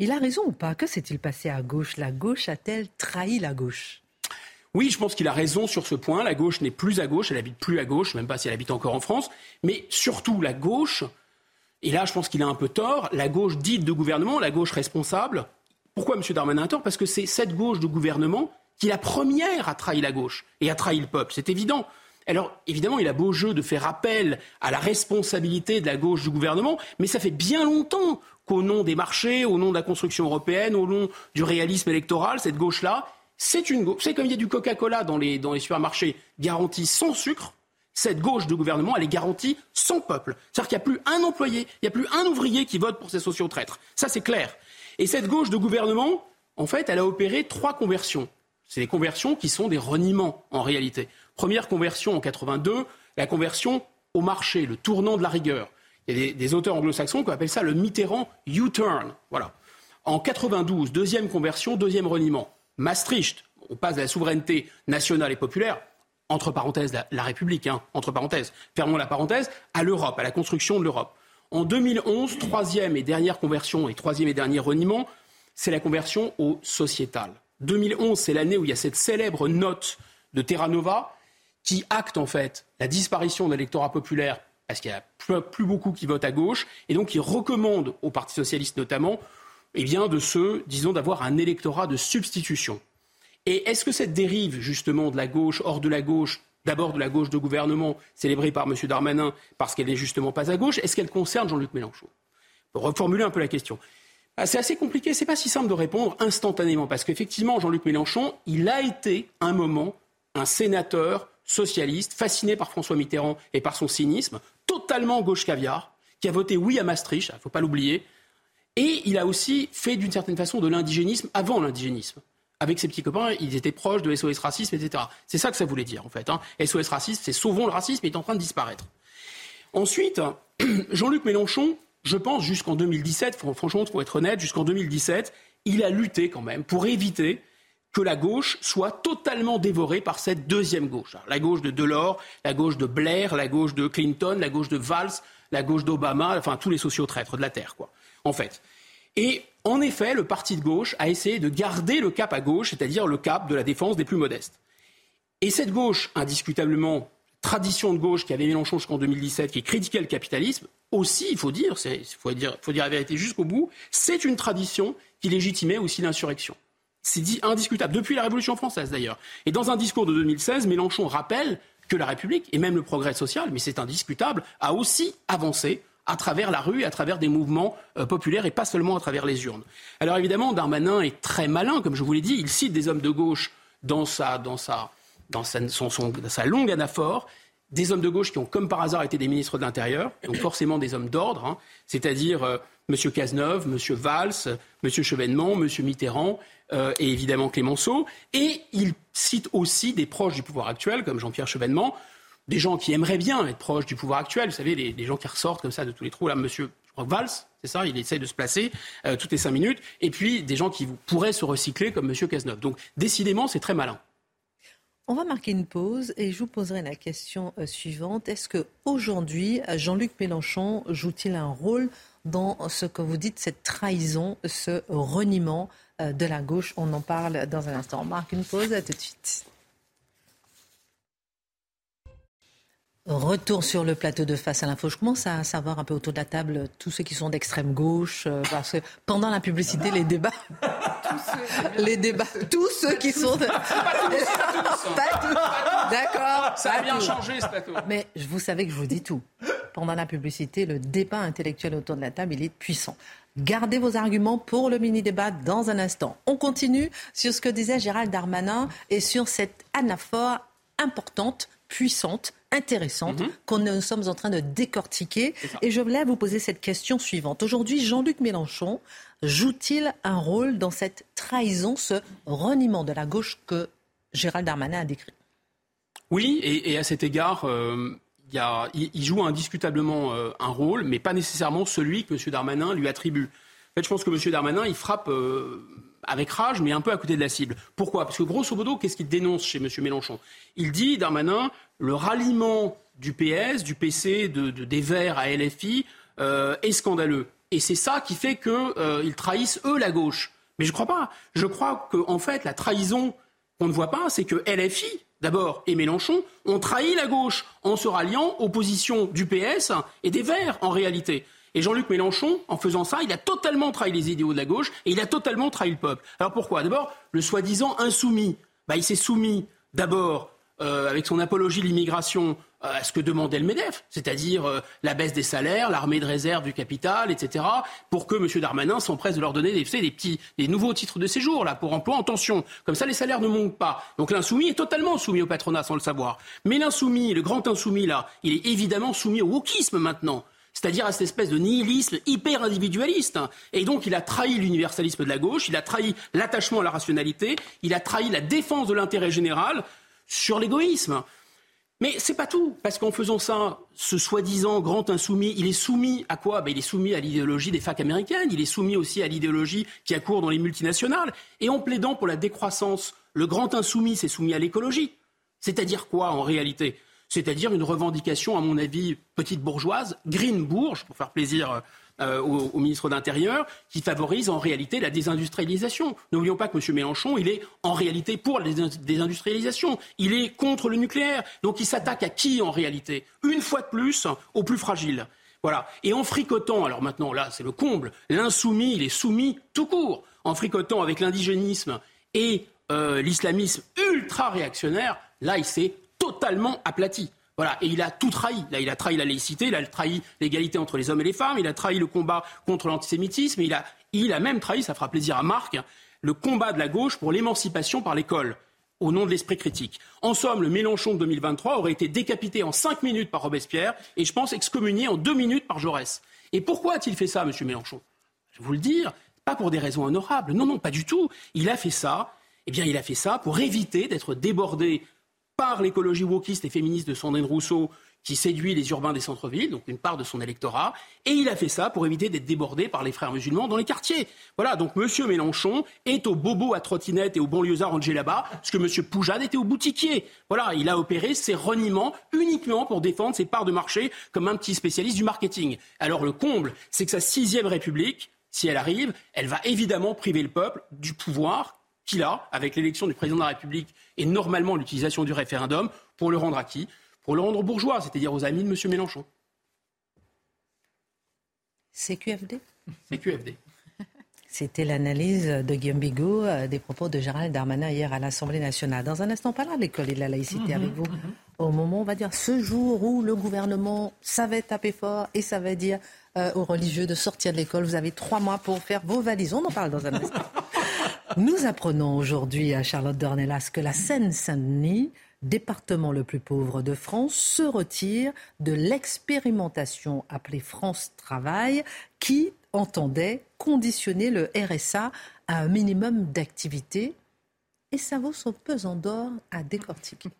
Il a raison ou pas? Que s'est-il passé à gauche? La gauche a-t-elle trahi la gauche? Oui, je pense qu'il a raison sur ce point. La gauche n'est plus à gauche, elle habite plus à gauche, même pas si elle habite encore en France. Mais surtout, la gauche, et là je pense qu'il a un peu tort, la gauche dite de gouvernement, la gauche responsable. Pourquoi M. Darmanin a tort? Parce que c'est cette gauche de gouvernement qui, la première, a trahi la gauche et a trahi le peuple. C'est évident. Alors, évidemment, il a beau jeu de faire appel à la responsabilité de la gauche du gouvernement, mais ça fait bien longtemps qu'au nom des marchés, au nom de la construction européenne, au nom du réalisme électoral, cette gauche-là, c'est comme il y a du Coca-Cola dans les, dans les supermarchés garanti sans sucre, cette gauche de gouvernement, elle est garantie sans peuple. C'est-à-dire qu'il n'y a plus un employé, il n'y a plus un ouvrier qui vote pour ces sociaux-traîtres. Ça, c'est clair. Et cette gauche de gouvernement, en fait, elle a opéré trois conversions. C'est des conversions qui sont des reniements, en réalité. Première conversion en 82, la conversion au marché, le tournant de la rigueur. Il y a des, auteurs anglo-saxons qui appellent ça le Mitterrand U-turn. Voilà. En 92, deuxième conversion, deuxième reniement. Maastricht, on passe de la souveraineté nationale et populaire, entre parenthèses la, République, hein, entre parenthèses, fermons la parenthèse, à l'Europe, à la construction de l'Europe. En 2011, troisième et dernière conversion et troisième et dernier reniement, c'est la conversion au sociétal. 2011, c'est l'année où il y a cette célèbre note de Terra Nova qui acte en fait la disparition de l'électorat populaire parce qu'il n'y a plus, beaucoup qui votent à gauche, et donc qui recommande au Parti socialiste notamment eh bien, de ce, disons, d'avoir un électorat de substitution. Et est-ce que cette dérive, justement, de la gauche, hors de la gauche, d'abord de la gauche de gouvernement, célébrée par M. Darmanin, parce qu'elle n'est justement pas à gauche, est-ce qu'elle concerne Jean-Luc Mélenchon? Pour reformuler un peu la question. Ah, c'est assez compliqué, c'est pas si simple de répondre instantanément, parce qu'effectivement, Jean-Luc Mélenchon, il a été un moment un sénateur socialiste, fasciné par François Mitterrand et par son cynisme, totalement gauche caviar, qui a voté oui à Maastricht, il ne faut pas l'oublier, et il a aussi fait d'une certaine façon de l'indigénisme avant l'indigénisme. Avec ses petits copains, ils étaient proches de SOS Racisme, etc. C'est ça que ça voulait dire, en fait. Hein. SOS Racisme, c'est sauvons le racisme, il est en train de disparaître. Ensuite, *clears throat* Jean-Luc Mélenchon, je pense jusqu'en 2017, franchement, pour être honnête, jusqu'en 2017, il a lutté quand même pour éviter que la gauche soit totalement dévorée par cette deuxième gauche. La gauche de Delors, la gauche de Blair, la gauche de Clinton, la gauche de Valls, la gauche d'Obama, enfin tous les sociotraîtres de la Terre, quoi, en fait. Et en effet, le parti de gauche a essayé de garder le cap à gauche, c'est-à-dire le cap de la défense des plus modestes. Et cette gauche, indiscutablement, tradition de gauche qui avait Mélenchon jusqu'en 2017, qui critiquait le capitalisme, aussi, il faut dire, il faut dire, la vérité jusqu'au bout, c'est une tradition qui légitimait aussi l'insurrection. C'est indiscutable, depuis la Révolution française d'ailleurs. Et dans un discours de 2016, Mélenchon rappelle que la République, et même le progrès social, mais c'est indiscutable, a aussi avancé à travers la rue, à travers des mouvements euh, populaires et pas seulement à travers les urnes. Alors évidemment, Darmanin est très malin, comme je vous l'ai dit, il cite des hommes de gauche dans sa, dans sa, dans sa, longue anaphore, des hommes de gauche qui ont, comme par hasard, été des ministres de l'Intérieur, donc forcément des hommes d'ordre, hein, c'est-à-dire euh, M. Cazeneuve, M. Valls, M. Chevènement, M. Mitterrand, euh, et évidemment Clémenceau. Et il cite aussi des proches du pouvoir actuel, comme Jean-Pierre Chevènement, des gens qui aimeraient bien être proches du pouvoir actuel. Vous savez, les, gens qui ressortent comme ça de tous les trous. Là, Monsieur Valls, c'est ça, il essaye de se placer euh, toutes les cinq minutes. Et puis des gens qui pourraient se recycler comme Monsieur Cazeneuve. Donc décidément, c'est très malin. On va marquer une pause et je vous poserai la question euh, suivante. Est-ce que aujourd'hui, Jean-Luc Mélenchon joue-t-il un rôle dans ce que vous dites, cette trahison, ce reniement euh, de la gauche? On en parle dans un instant. On marque une pause, à tout de suite. Retour sur le plateau de face à l'info. Je commence à savoir un peu autour de la table tous ceux qui sont d'extrême gauche, euh, parce que pendant la publicité, les débats, les débats, tous ceux qui sont, de... pas tous, d'accord, ça a bien changé ce plateau. Mais vous savez que je vous dis tout. Pendant la publicité, le débat intellectuel autour de la table, il est puissant. Gardez vos arguments pour le mini-débat dans un instant. On continue sur ce que disait Gérald Darmanin et sur cette anaphore importante, puissante intéressante mhm. qu'on nous sommes en train de décortiquer. Et je voulais vous poser cette question suivante. Aujourd'hui, Jean-Luc Mélenchon joue-t-il un rôle dans cette trahison, ce reniement de la gauche que Gérald Darmanin a décrit? Oui, et, à cet égard, euh, il, joue indiscutablement euh, un rôle, mais pas nécessairement celui que M. Darmanin lui attribue. En fait, je pense que M. Darmanin, il frappe euh, avec rage, mais un peu à côté de la cible. Pourquoi? Parce que grosso modo, qu'est-ce qu'il dénonce chez M. Mélenchon? Il dit, Darmanin, le ralliement du PS, du PC, de, des Verts à LFI euh, est scandaleux. Et c'est ça qui fait qu'ils euh, trahissent, eux, la gauche. Mais je ne crois pas. Je crois qu'en en fait, la trahison qu'on ne voit pas, c'est que LFI, d'abord, et Mélenchon ont trahi la gauche en se ralliant aux positions du PS et des Verts, en réalité. Et Jean-Luc Mélenchon, en faisant ça, il a totalement trahi les idéaux de la gauche et il a totalement trahi le peuple. Alors pourquoi? D'abord, le soi-disant insoumis. Bah, il s'est soumis d'abord euh, avec son apologie de l'immigration euh, à ce que demandait le MEDEF, c'est-à-dire euh, la baisse des salaires, l'armée de réserve du capital, etc., pour que M. Darmanin s'empresse de leur donner des, des, des nouveaux titres de séjour là, pour emploi en tension. Comme ça, les salaires ne montent pas. Donc l'insoumis est totalement soumis au patronat sans le savoir. Mais l'insoumis, le grand insoumis, là, il est évidemment soumis au wokisme maintenant c'est-à-dire à cette espèce de nihilisme hyper individualiste. Et donc il a trahi l'universalisme de la gauche, il a trahi l'attachement à la rationalité, il a trahi la défense de l'intérêt général sur l'égoïsme. Mais c'est pas tout, parce qu'en faisant ça, ce soi-disant grand insoumis, il est soumis à quoi? Ben, Il est soumis à l'idéologie des facs américaines, il est soumis aussi à l'idéologie qui accourt dans les multinationales. Et en plaidant pour la décroissance, le grand insoumis s'est soumis à l'écologie. C'est-à-dire quoi en réalité? C'est-à-dire une revendication, à mon avis, petite bourgeoise, green bourge, pour faire plaisir euh, au, ministre d'Intérieur, qui favorise en réalité la désindustrialisation. N'oublions pas que M. Mélenchon, il est en réalité pour la désindustrialisation. Il est contre le nucléaire. Donc il s'attaque à qui en réalité? Une fois de plus, aux plus fragiles. Voilà. Et en fricotant, alors maintenant là c'est le comble, l'insoumis, il est soumis tout court. En fricotant avec l'indigénisme et euh, l'islamisme ultra réactionnaire, là il s'est totalement aplati. Voilà, et il a tout trahi. Là, il a trahi la laïcité, il a trahi l'égalité entre les hommes et les femmes, il a trahi le combat contre l'antisémitisme, il a, il a même trahi, ça fera plaisir à Marc, le combat de la gauche pour l'émancipation par l'école au nom de l'esprit critique. En somme, le Mélenchon de 2023 aurait été décapité en cinq minutes par Robespierre et je pense excommunié en deux minutes par Jaurès. Et pourquoi a-t-il fait ça, M. Mélenchon? Je vais vous le dire, pas pour des raisons honorables. Non, non, pas du tout. Il a fait ça. Eh bien, il a fait ça pour éviter d'être débordé par l'écologie wokiste et féministe de Sandrine Rousseau, qui séduit les urbains des centres-villes, donc une part de son électorat, et il a fait ça pour éviter d'être débordé par les frères musulmans dans les quartiers. Voilà, donc M. Mélenchon est au bobo à trottinette et au banlieusard rangé là-bas, ce que M. Poujade était au boutiquier. Voilà, il a opéré ses reniements uniquement pour défendre ses parts de marché comme un petit spécialiste du marketing. Alors le comble, c'est que sa sixième République, si elle arrive, elle va évidemment priver le peuple du pouvoir qu'il a avec l'élection du président de la République et normalement l'utilisation du référendum pour le rendre à qui? Pour le rendre aux bourgeois, c'est-à-dire aux amis de M. Mélenchon. CQFD CQFD. C'était l'analyse de Guillaume Bigot euh, des propos de Gérald Darmanin hier à l'Assemblée nationale. Dans un instant, pas là l'école et de la laïcité mhm, avec vous. Mhm. Au moment, on va dire, ce jour où le gouvernement savait taper fort et savait dire euh, aux religieux de sortir de l'école, vous avez trois mois pour faire vos valises. On en parle dans un instant. Nous apprenons aujourd'hui à Charlotte Dornelas que la Seine-Saint-Denis, département le plus pauvre de France, se retire de l'expérimentation appelée France Travail qui entendait conditionner le RSA à un minimum d'activité. Et ça vaut son pesant d'or à décortiquer.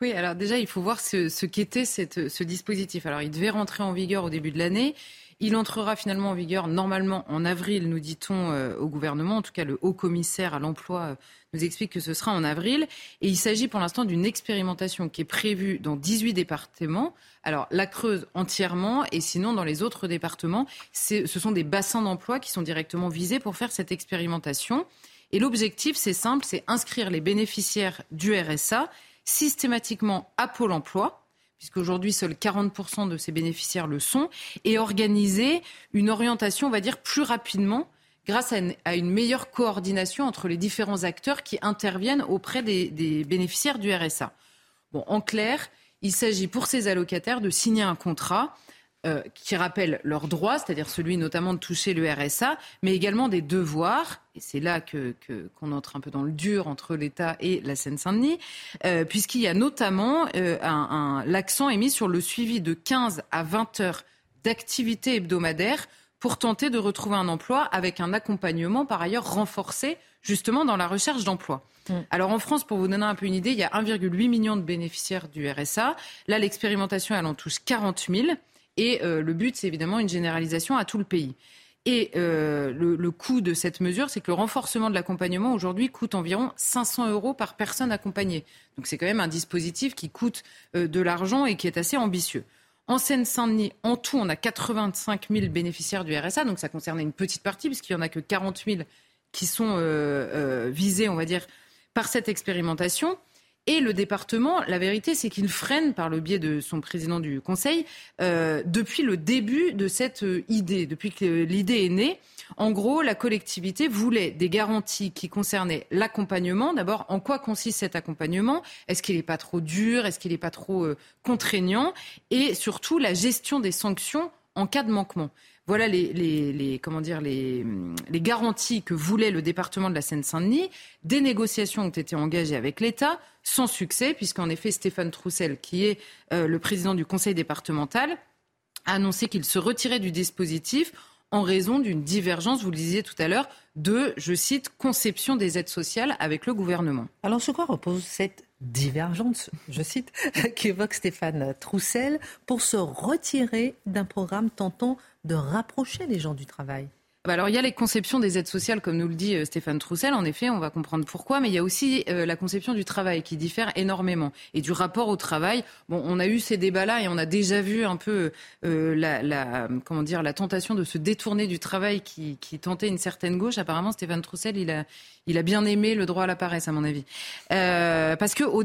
Oui, alors déjà, il faut voir ce, qu'était ce dispositif. Alors, il devait rentrer en vigueur au début de l'année. Il entrera finalement en vigueur normalement en avril, nous dit-on euh, au gouvernement. En tout cas, le haut commissaire à l'emploi euh, nous explique que ce sera en avril. Et il s'agit pour l'instant d'une expérimentation qui est prévue dans 18 départements. Alors, la Creuse entièrement, et sinon, dans les autres départements, ce sont des bassins d'emploi qui sont directement visés pour faire cette expérimentation. Et l'objectif, c'est simple, c'est inscrire les bénéficiaires du RSA systématiquement à Pôle emploi puisqu'aujourd'hui seuls 40% de ces bénéficiaires le sont, et organiser une orientation, on va dire, plus rapidement grâce à une, meilleure coordination entre les différents acteurs qui interviennent auprès des, des bénéficiaires du RSA. Bon, en clair, il s'agit pour ces allocataires de signer un contrat euh, qui rappellent leurs droits, c'est-à-dire celui notamment de toucher le RSA, mais également des devoirs. Et c'est là que, qu'on entre un peu dans le dur entre l'État et la Seine-Saint-Denis, euh, puisqu'il y a notamment euh, un, l'accent est mis sur le suivi de 15 à 20 heures d'activité hebdomadaire pour tenter de retrouver un emploi avec un accompagnement par ailleurs renforcé justement dans la recherche d'emploi. Mm. Alors en France, pour vous donner un peu une idée, il y a 1,8 million de bénéficiaires du RSA. Là, l'expérimentation, elle en touche 40 000. Et euh, le but, c'est évidemment une généralisation à tout le pays. Et euh, le, coût de cette mesure, c'est que le renforcement de l'accompagnement aujourd'hui coûte environ 500 euros par personne accompagnée. Donc c'est quand même un dispositif qui coûte euh, de l'argent et qui est assez ambitieux. En Seine-Saint-Denis, en tout, on a 85 000 bénéficiaires du RSA, donc ça concerne une petite partie, puisqu'il n'y en a que 40 000 qui sont visés, on va dire, par cette expérimentation. Et le département, la vérité, c'est qu'il freine, par le biais de son président du Conseil, euh, depuis le début de cette euh, idée, depuis que l'idée est née. En gros, la collectivité voulait des garanties qui concernaient l'accompagnement. D'abord, en quoi consiste cet accompagnement? Est-ce qu'il n'est pas trop dur? Est-ce qu'il n'est pas trop euh, contraignant? Et surtout, la gestion des sanctions en cas de manquement. Voilà les, comment dire, les, garanties que voulait le département de la Seine-Saint-Denis. Des négociations ont été engagées avec l'État, sans succès, puisqu'en effet, Stéphane Troussel, qui est euh, le président du conseil départemental, a annoncé qu'il se retirait du dispositif en raison d'une divergence, vous le disiez tout à l'heure, de, je cite, conception des aides sociales avec le gouvernement. Alors sur quoi repose cette divergence, je cite, *laughs* qu'évoque Stéphane Troussel, pour se retirer d'un programme tentant de rapprocher les gens du travail bah alors il y a les conceptions des aides sociales, comme nous le dit euh, Stéphane Troussel, en effet, on va comprendre pourquoi, mais il y a aussi euh, la conception du travail qui diffère énormément et du rapport au travail. Bon, on a eu ces débats-là et on a déjà vu un peu euh, la, la, comment dire, la tentation de se détourner du travail qui, qui tentait une certaine gauche. Apparemment, Stéphane Troussel, il a, il a bien aimé le droit à la paresse, à mon avis. Euh, parce que au,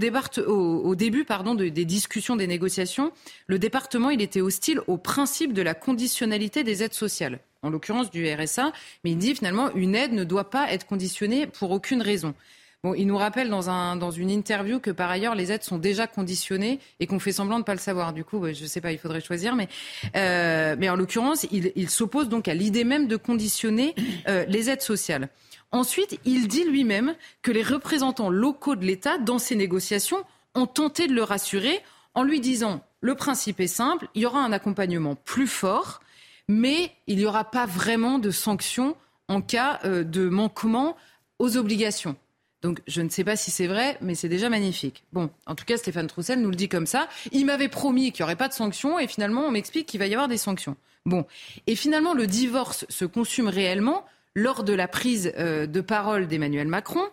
début pardon, de, des discussions, des négociations, le département, il était hostile au principe de la conditionnalité des aides sociales en l'occurrence du RSA, mais il dit finalement une aide ne doit pas être conditionnée pour aucune raison. Bon, il nous rappelle dans, un, une interview que par ailleurs les aides sont déjà conditionnées et qu'on fait semblant de ne pas le savoir. Du coup, je ne sais pas, il faudrait choisir. Mais, euh, en l'occurrence, il, il s'oppose donc à l'idée même de conditionner euh, les aides sociales. Ensuite, il dit lui-même que les représentants locaux de l'État, dans ces négociations, ont tenté de le rassurer en lui disant le principe est simple, il y aura un accompagnement plus fort mais il n'y aura pas vraiment de sanctions en cas euh, de manquement aux obligations. Donc je ne sais pas si c'est vrai, mais c'est déjà magnifique. Bon, en tout cas, Stéphane Troussel nous le dit comme ça. Il m'avait promis qu'il n'y aurait pas de sanctions et finalement on m'explique qu'il va y avoir des sanctions. Bon, et finalement le divorce se consume réellement lors de la prise euh, de parole d'Emmanuel Macron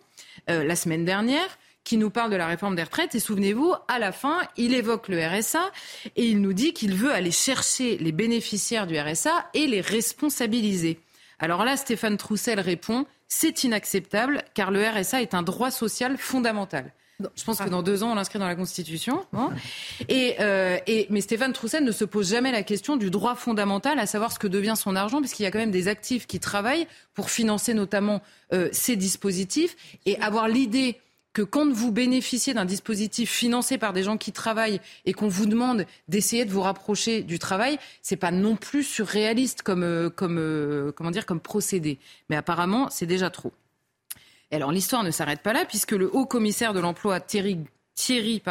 euh, la semaine dernière qui nous parle de la réforme des retraites. Et souvenez-vous, à la fin, il évoque le RSA et il nous dit qu'il veut aller chercher les bénéficiaires du RSA et les responsabiliser. Alors là, Stéphane Troussel répond, c'est inacceptable car le RSA est un droit social fondamental. Je pense que dans deux ans, on l'inscrit dans la Constitution. Hein. Euh, et, mais Stéphane Troussel ne se pose jamais la question du droit fondamental, à savoir ce que devient son argent, puisqu'il y a quand même des actifs qui travaillent pour financer notamment euh, ces dispositifs. Et avoir l'idée que quand vous bénéficiez d'un dispositif financé par des gens qui travaillent et qu'on vous demande d'essayer de vous rapprocher du travail, c'est pas non plus surréaliste comme, euh, comme, euh, comment dire, comme procédé. Mais apparemment, c'est déjà trop. Alors l'histoire ne s'arrête pas là puisque le haut commissaire de l'emploi Thierry, Thierry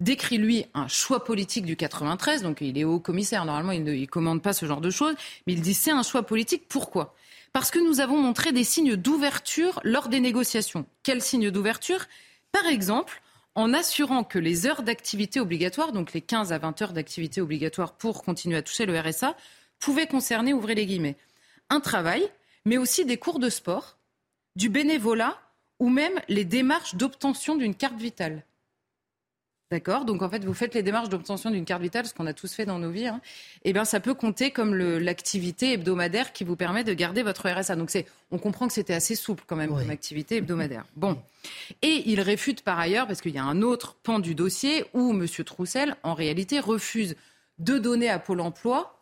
décrit lui un choix politique du 93. Donc il est haut commissaire, normalement il ne commande pas ce genre de choses, mais il dit c'est un choix politique. Pourquoi? Parce que nous avons montré des signes d'ouverture lors des négociations. Quels signes d'ouverture? Par exemple, en assurant que les heures d'activité obligatoire, donc les 15 à 20 heures d'activité obligatoire pour continuer à toucher le RSA, pouvaient concerner, ouvrez les guillemets, un travail, mais aussi des cours de sport, du bénévolat ou même les démarches d'obtention d'une carte vitale. D'accord? Donc en fait, vous faites les démarches d'obtention d'une carte vitale, ce qu'on a tous fait dans nos vies. Hein. Eh bien, ça peut compter comme l'activité hebdomadaire qui vous permet de garder votre RSA. Donc on comprend que c'était assez souple quand même comme activité hebdomadaire. Bon. Et il réfute par ailleurs, parce qu'il y a un autre pan du dossier où M. Troussel, en réalité, refuse de donner à Pôle emploi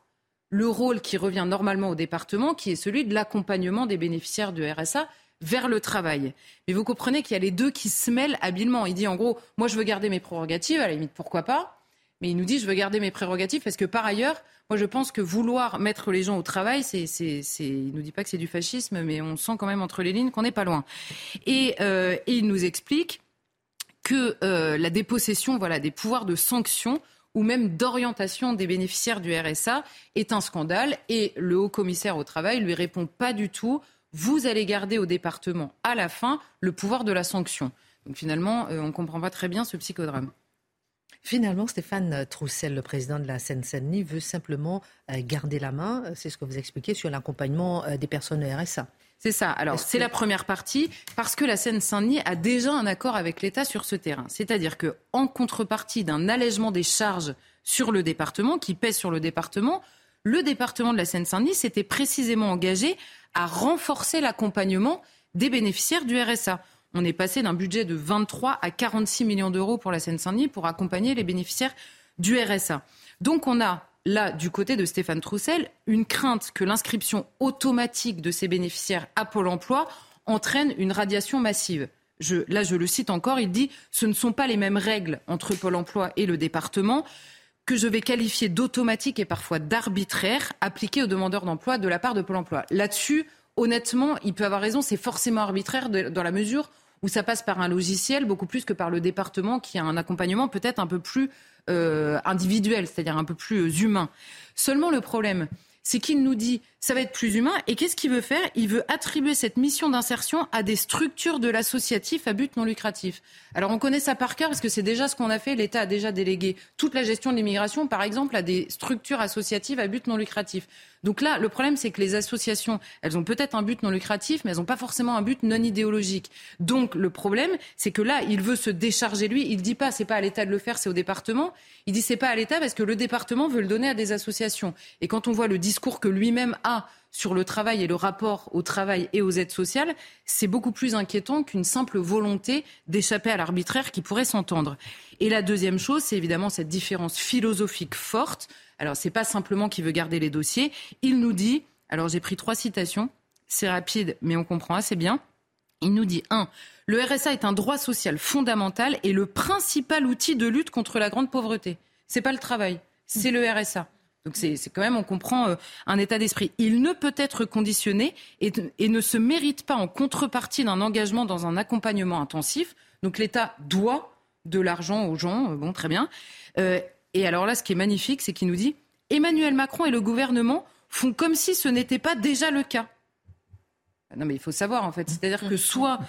le rôle qui revient normalement au département, qui est celui de l'accompagnement des bénéficiaires du RSA vers le travail. Mais vous comprenez qu'il y a les deux qui se mêlent habilement. Il dit en gros, moi je veux garder mes prérogatives, à la limite pourquoi pas, mais il nous dit je veux garder mes prérogatives parce que par ailleurs, moi je pense que vouloir mettre les gens au travail, c'est, c'est, il nous dit pas que c'est du fascisme, mais on sent quand même entre les lignes qu'on n'est pas loin. Et, euh, il nous explique que euh, la dépossession voilà, des pouvoirs de sanction ou même d'orientation des bénéficiaires du RSA est un scandale et le haut commissaire au travail lui répond pas du tout vous allez garder au département à la fin le pouvoir de la sanction. Donc finalement, euh, on ne comprend pas très bien ce psychodrame. Finalement, Stéphane Troussel, le président de la Seine-Saint-Denis, veut simplement euh, garder la main, euh, c'est ce que vous expliquez, sur l'accompagnement des personnes RSA. C'est ça. Alors, c'est la première partie, parce que la Seine-Saint-Denis a déjà un accord avec l'État sur ce terrain. C'est-à-dire que, en contrepartie d'un allègement des charges sur le département, qui pèse sur le département, le département de la Seine-Saint-Denis s'était précisément engagé à renforcer l'accompagnement des bénéficiaires du RSA. On est passé d'un budget de 23 à 46 millions d'euros pour la Seine-Saint-Denis pour accompagner les bénéficiaires du RSA. Donc on a là, du côté de Stéphane Troussel, une crainte que l'inscription automatique de ces bénéficiaires à Pôle emploi entraîne une radiation massive. là, je le cite encore, il dit ce ne sont pas les mêmes règles entre Pôle emploi et le département que je vais qualifier d'automatique et parfois d'arbitraire appliqué aux demandeurs d'emploi de la part de Pôle emploi. Là-dessus, honnêtement, il peut avoir raison, c'est forcément arbitraire dans la mesure où ça passe par un logiciel beaucoup plus que par le département qui a un accompagnement peut-être un peu plus euh, individuel, c'est-à-dire un peu plus euh, humain. Seulement le problème, c'est qu'il nous dit ça va être plus humain. Et qu'est-ce qu'il veut faire? Il veut attribuer cette mission d'insertion à des structures de l'associatif à but non lucratif. Alors on connaît ça par cœur parce que c'est déjà ce qu'on a fait. L'État a déjà délégué toute la gestion de l'immigration, par exemple, à des structures associatives à but non lucratif. Donc là, le problème, c'est que les associations, elles ont peut-être un but non lucratif, mais elles n'ont pas forcément un but non idéologique. Donc le problème, c'est que là, il veut se décharger lui. Il dit pas, c'est pas à l'État de le faire, c'est au département. Il dit c'est pas à l'État parce que le département veut le donner à des associations. Et quand on voit le discours que lui-même a sur le travail et le rapport au travail et aux aides sociales, c'est beaucoup plus inquiétant qu'une simple volonté d'échapper à l'arbitraire qui pourrait s'entendre. Et la deuxième chose, c'est évidemment cette différence philosophique forte. Alors, c'est pas simplement qu'il veut garder les dossiers. Il nous dit, alors j'ai pris trois citations, c'est rapide, mais on comprend assez bien. Il nous dit, un, le RSA est un droit social fondamental et le principal outil de lutte contre la grande pauvreté. C'est pas le travail, c'est le RSA. Donc c'est quand même, on comprend euh, un état d'esprit. Il ne peut être conditionné et, ne se mérite pas en contrepartie d'un engagement dans un accompagnement intensif. Donc l'État doit de l'argent aux gens, euh, bon très bien. Euh, et alors là, ce qui est magnifique, c'est qu'il nous dit Emmanuel Macron et le gouvernement font comme si ce n'était pas déjà le cas. Non, mais il faut savoir, en fait. C'est-à-dire que soit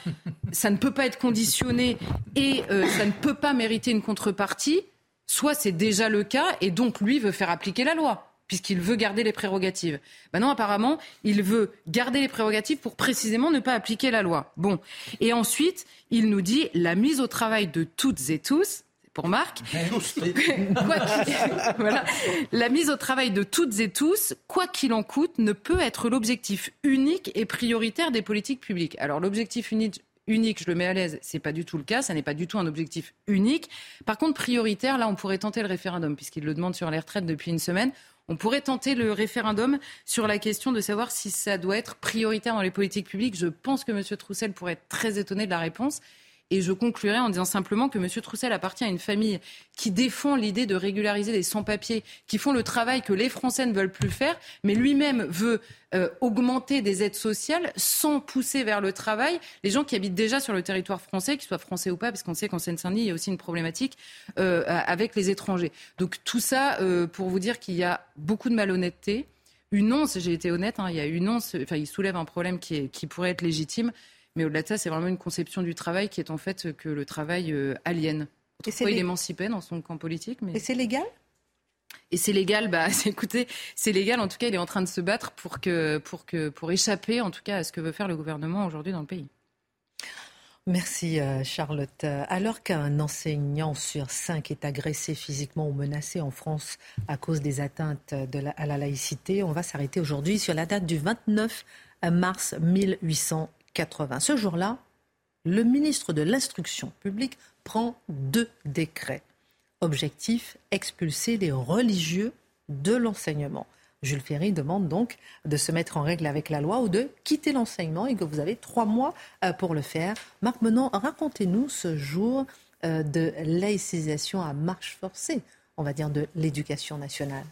ça ne peut pas être conditionné et ça ne peut pas mériter une contrepartie, soit c'est déjà le cas et donc lui veut faire appliquer la loi puisqu'il veut garder les prérogatives. Maintenant, apparemment, il veut garder les prérogatives pour précisément ne pas appliquer la loi. Bon. Et ensuite, il nous dit la mise au travail de toutes et tous, pour Marc, *laughs* *laughs* voilà, la mise au travail de toutes et tous, quoi qu'il en coûte, ne peut être l'objectif unique et prioritaire des politiques publiques. Alors, l'objectif unique, unique, je le mets à l'aise, c'est pas du tout le cas, ça n'est pas du tout un objectif unique. Par contre, prioritaire, là, on pourrait tenter le référendum, puisqu'il le demande sur les retraites depuis une semaine. On pourrait tenter le référendum sur la question de savoir si ça doit être prioritaire dans les politiques publiques. Je pense que M. Troussel pourrait être très étonné de la réponse. Et je conclurai en disant simplement que M. Troussel appartient à une famille qui défend l'idée de régulariser les sans-papiers, qui font le travail que les Français ne veulent plus faire, mais lui-même veut euh, augmenter des aides sociales sans pousser vers le travail les gens qui habitent déjà sur le territoire français, qu'ils soient français ou pas, parce qu'on sait qu'en Seine-Saint-Denis, il y a aussi une problématique euh, avec les étrangers. Donc tout ça euh, pour vous dire qu'il y a beaucoup de malhonnêteté. Une once, j'ai été honnête, hein, il y a une once, enfin, il soulève un problème qui, est, qui pourrait être légitime. Mais au-delà de ça, c'est vraiment une conception du travail qui est en fait que le travail euh, aliène. Pourquoi il émancipait dans son camp politique. Mais... Et c'est légal? Et c'est légal, bah, *laughs* écoutez, c'est légal. En tout cas, il est en train de se battre pour que, pour que, pour échapper, en tout cas, à ce que veut faire le gouvernement aujourd'hui dans le pays. Merci euh, Charlotte. Alors qu'un enseignant sur cinq est agressé physiquement ou menacé en France à cause des atteintes à la laïcité, on va s'arrêter aujourd'hui sur la date du 29 mars 1880. Ce jour-là, le ministre de l'Instruction publique prend deux décrets. Objectif, expulser les religieux de l'enseignement. Jules Ferry demande donc de se mettre en règle avec la loi ou de quitter l'enseignement et que vous avez trois mois euh, pour le faire. Marc Menon, racontez-nous ce jour euh, de laïcisation à marche forcée, on va dire, de l'éducation nationale.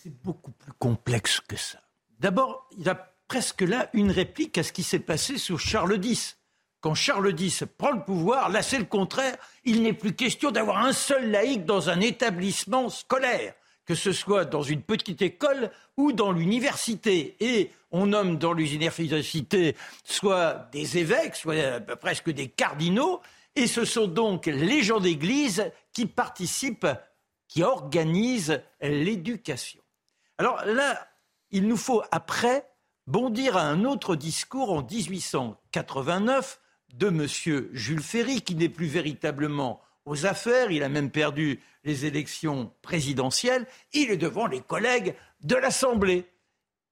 C'est beaucoup plus complexe que ça. D'abord, il a presque là une réplique à ce qui s'est passé sous Charles X. Quand Charles X prend le pouvoir, là c'est le contraire. Il n'est plus question d'avoir un seul laïc dans un établissement scolaire que ce soit dans une petite école ou dans l'université. Et on nomme dans l'université soit des évêques, soit euh, presque des cardinaux, et ce sont donc les gens d'église qui participent, qui organisent l'éducation. Alors là, il nous faut après bondir à un autre discours en 1889 de M. Jules Ferry, qui n'est plus véritablement aux affaires, il a même perdu les élections présidentielles, il est devant les collègues de l'Assemblée.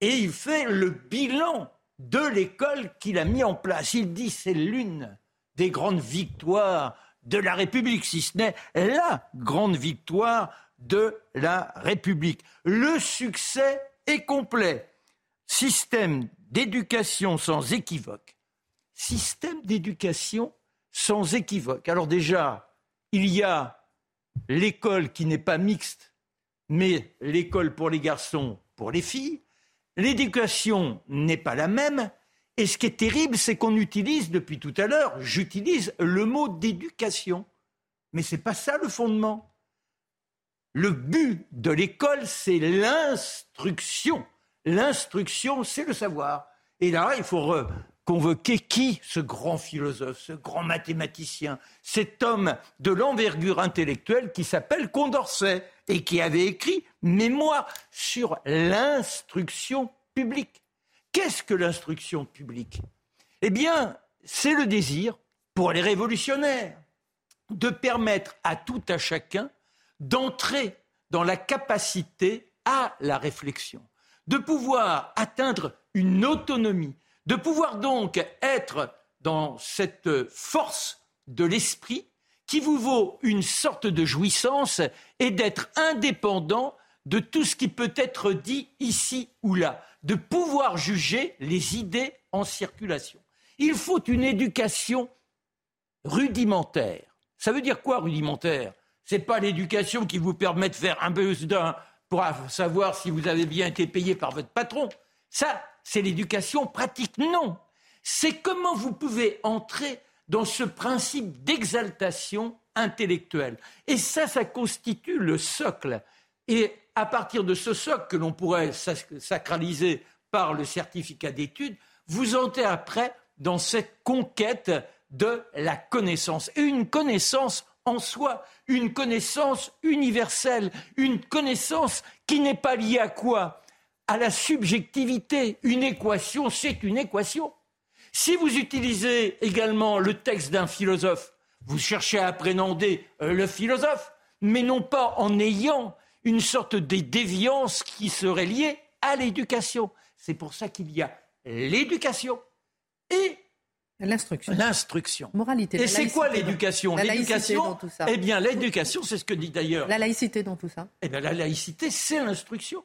Et il fait le bilan de l'école qu'il a mis en place. Il dit c'est l'une des grandes victoires de la République, si ce n'est la grande victoire de la République. Le succès est complet. Système d'éducation sans équivoque. Système d'éducation sans équivoque. Alors déjà, il y a l'école qui n'est pas mixte, mais l'école pour les garçons, pour les filles. L'éducation n'est pas la même. Et ce qui est terrible, c'est qu'on utilise depuis tout à l'heure, j'utilise le mot d'éducation. Mais ce n'est pas ça le fondement. Le but de l'école, c'est l'instruction. L'instruction, c'est le savoir. Et là, il faut convoquer qui Ce grand philosophe, ce grand mathématicien, cet homme de l'envergure intellectuelle qui s'appelle Condorcet et qui avait écrit Mémoire sur l'instruction publique. Qu'est-ce que l'instruction publique? Eh bien, c'est le désir pour les révolutionnaires de permettre à tout à chacun d'entrer dans la capacité à la réflexion, de pouvoir atteindre une autonomie, de pouvoir donc être dans cette force de l'esprit qui vous vaut une sorte de jouissance et d'être indépendant de tout ce qui peut être dit ici ou là, de pouvoir juger les idées en circulation. Il faut une éducation rudimentaire. Ça veut dire quoi rudimentaire? C'est pas l'éducation qui vous permet de faire un buzz d'un pour savoir si vous avez bien été payé par votre patron. Ça, c'est l'éducation pratique. Non. C'est comment vous pouvez entrer dans ce principe d'exaltation intellectuelle. Et ça, ça constitue le socle. Et à partir de ce socle que l'on pourrait sacraliser par le certificat d'études, vous entrez après dans cette conquête de la connaissance. Une connaissance en soi, une connaissance universelle, une connaissance qui n'est pas liée à quoi? À la subjectivité. Une équation, c'est une équation. Si vous utilisez également le texte d'un philosophe, vous cherchez à appréhender euh, le philosophe, mais non pas en ayant une sorte de déviance qui serait liée à l'éducation. C'est pour ça qu'il y a l'éducation et l'instruction. L'instruction. Moralité. Et c'est quoi l'éducation L'éducation, eh bien, l'éducation, c'est ce que dit d'ailleurs. La laïcité dans tout ça. Eh bien, la laïcité, c'est l'instruction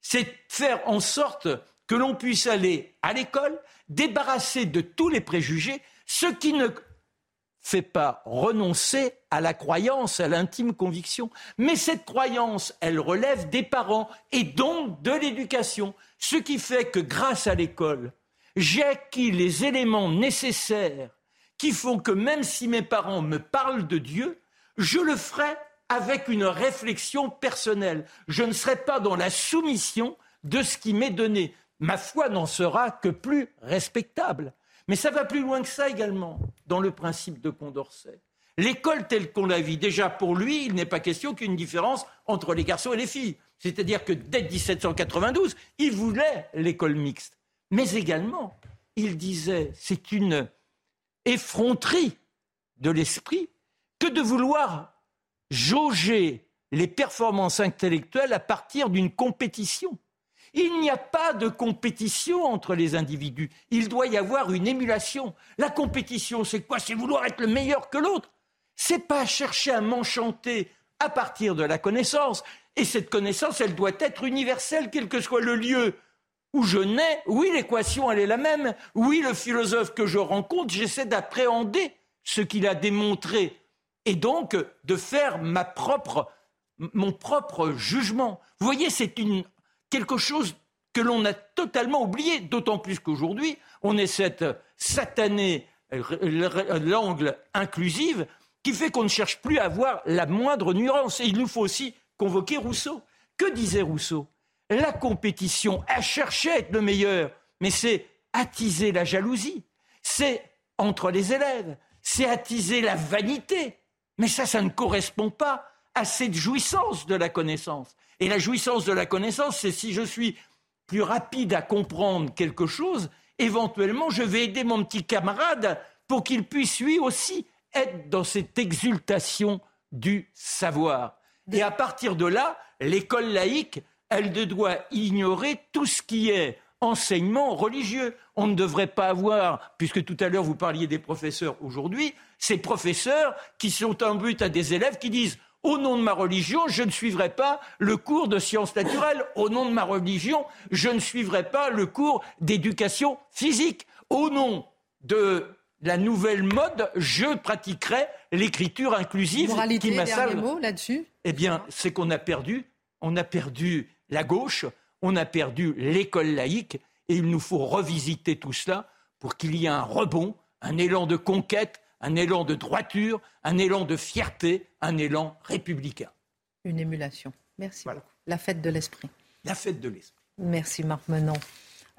c'est faire en sorte que l'on puisse aller à l'école, débarrasser de tous les préjugés, ce qui ne fait pas renoncer à la croyance, à l'intime conviction. Mais cette croyance, elle relève des parents et donc de l'éducation. Ce qui fait que grâce à l'école, j'ai acquis les éléments nécessaires qui font que même si mes parents me parlent de Dieu, je le ferai avec une réflexion personnelle. Je ne serai pas dans la soumission de ce qui m'est donné. Ma foi n'en sera que plus respectable. Mais ça va plus loin que ça également, dans le principe de Condorcet. L'école telle qu'on la vit, déjà pour lui, il n'est pas question qu'une différence entre les garçons et les filles. C'est-à-dire que dès 1792, il voulait l'école mixte. Mais également, il disait, c'est une effronterie de l'esprit que de vouloir jauger les performances intellectuelles à partir d'une compétition. Il n'y a pas de compétition entre les individus. Il doit y avoir une émulation. La compétition, c'est quoi? C'est vouloir être le meilleur que l'autre. C'est pas chercher à m'enchanter à partir de la connaissance. Et cette connaissance, elle doit être universelle, quel que soit le lieu où je nais. Oui, l'équation, elle est la même. Oui, le philosophe que je rencontre, j'essaie d'appréhender ce qu'il a démontré. Et donc, de faire ma propre, mon propre jugement. Vous voyez, c'est une quelque chose que l'on a totalement oublié, d'autant plus qu'aujourd'hui, on est cette satanée langue inclusive qui fait qu'on ne cherche plus à avoir la moindre nuance. Et il nous faut aussi convoquer Rousseau. Que disait Rousseau? La compétition, à chercher à être le meilleur, mais c'est attiser la jalousie, c'est entre les élèves, c'est attiser la vanité. Mais ça, ça ne correspond pas à cette jouissance de la connaissance. Et la jouissance de la connaissance, c'est si je suis plus rapide à comprendre quelque chose, éventuellement, je vais aider mon petit camarade pour qu'il puisse lui aussi être dans cette exultation du savoir. Et à partir de là, l'école laïque, elle ne doit ignorer tout ce qui est enseignement religieux. On ne devrait pas avoir, puisque tout à l'heure vous parliez des professeurs aujourd'hui, ces professeurs qui sont en but à des élèves qui disent au nom de ma religion, je ne suivrai pas le cours de sciences naturelles. Au nom de ma religion, je ne suivrai pas le cours d'éducation physique. Au nom de la nouvelle mode, je pratiquerai l'écriture inclusive Moralité, qui mot là-dessus Eh bien, c'est qu'on a perdu, on a perdu la gauche, on a perdu l'école laïque, et il nous faut revisiter tout cela pour qu'il y ait un rebond, un élan de conquête, un élan de droiture, un élan de fierté, un élan républicain. Une émulation. Merci beaucoup. La fête de l'esprit. La fête de l'esprit. Merci Marc Menon.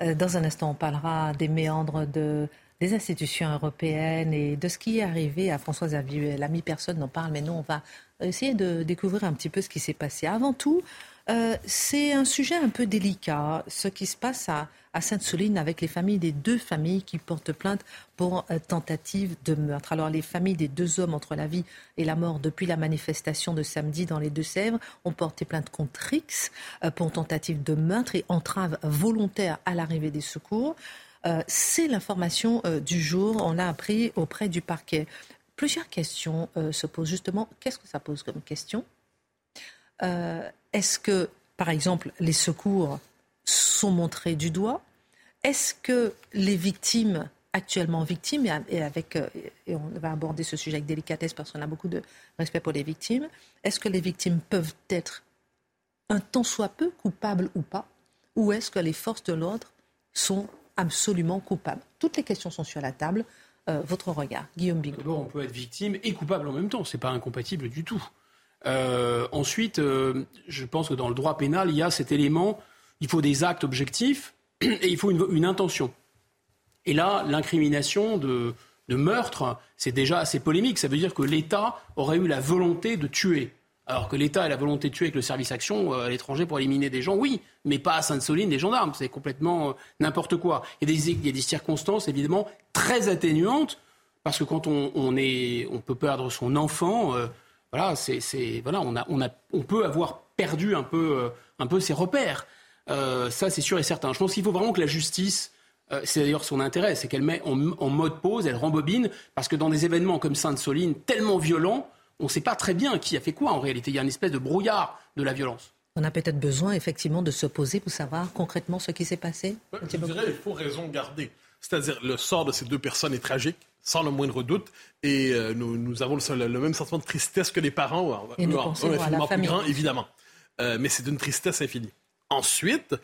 Euh, dans un instant, on parlera des méandres de, des institutions européennes et de ce qui est arrivé à Françoise Avieux. L'ami personne n'en parle, mais nous, on va essayer de découvrir un petit peu ce qui s'est passé. Avant tout, euh, c'est un sujet un peu délicat, ce qui se passe à, Sainte-Soline avec les familles des deux familles qui portent plainte pour euh, tentative de meurtre. Alors les familles des deux hommes entre la vie et la mort depuis la manifestation de samedi dans les Deux-Sèvres ont porté plainte contre X euh, pour tentative de meurtre et entrave volontaire à l'arrivée des secours. c'est l'information du jour. On l'a appris auprès du parquet. Plusieurs questions se posent justement. Qu'est-ce que ça pose comme question? Est-ce que, par exemple, les secours sont montrés du doigt? Est-ce que les victimes, actuellement victimes, euh, et on va aborder ce sujet avec délicatesse parce qu'on a beaucoup de respect pour les victimes, est-ce que les victimes peuvent être un tant soit peu coupables ou pas? Ou est-ce que les forces de l'ordre sont absolument coupables? Toutes les questions sont sur la table. Euh, votre regard, Guillaume Bigot. D'abord, on peut être victime et coupable en même temps. Ce n'est pas incompatible du tout. Euh, ensuite, euh, je pense que dans le droit pénal, il y a cet élément, il faut des actes objectifs *clears throat* et il faut une, intention. Et là, l'incrimination de, meurtre, c'est déjà assez polémique. Ça veut dire que l'État aurait eu la volonté de tuer. Alors que l'État a la volonté de tuer avec le service action euh, à l'étranger pour éliminer des gens, oui, mais pas à Sainte-Soline des gendarmes. C'est complètement n'importe quoi. Il y, a des, circonstances évidemment très atténuantes parce que quand on peut perdre son enfant voilà, c'est, voilà, on, a, on, a, on peut avoir perdu un peu, euh, un peu ses repères. Euh, ça, c'est sûr et certain. Je pense qu'il faut vraiment que la justice, euh, c'est d'ailleurs son intérêt, c'est qu'elle met en, mode pause, elle rembobine, parce que dans des événements comme Sainte-Soline, tellement violents, on ne sait pas très bien qui a fait quoi en réalité. Il y a une espèce de brouillard de la violence. On a peut-être besoin effectivement de se poser pour savoir concrètement ce qui s'est passé. je dirais qu'il faut raison garder. C'est-à-dire le sort de ces deux personnes est tragique sans le moindre doute. Et euh, nous, avons le, même sentiment de tristesse que les parents. Et nous pensons à la famille. grand, évidemment. Euh, mais c'est d'une tristesse infinie. Ensuite,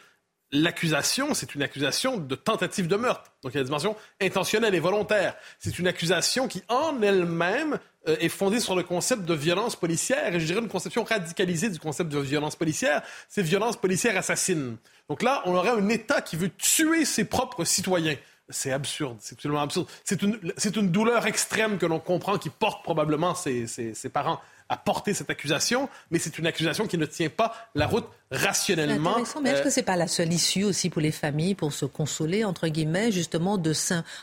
l'accusation, c'est une accusation de tentative de meurtre. Donc il y a une dimension intentionnelle et volontaire. C'est une accusation qui, en elle-même, euh, est fondée sur le concept de violence policière. Et je dirais une conception radicalisée du concept de violence policière. C'est violence policière assassine. Donc là, on aurait un État qui veut tuer ses propres citoyens. C'est absurde, c'est absolument absurde. C'est une, une, douleur extrême que l'on comprend qui porte probablement ses, ses, parents à porter cette accusation, mais c'est une accusation qui ne tient pas la route rationnellement. Mais est-ce que c'est pas la seule issue aussi pour les familles pour se consoler entre guillemets justement de,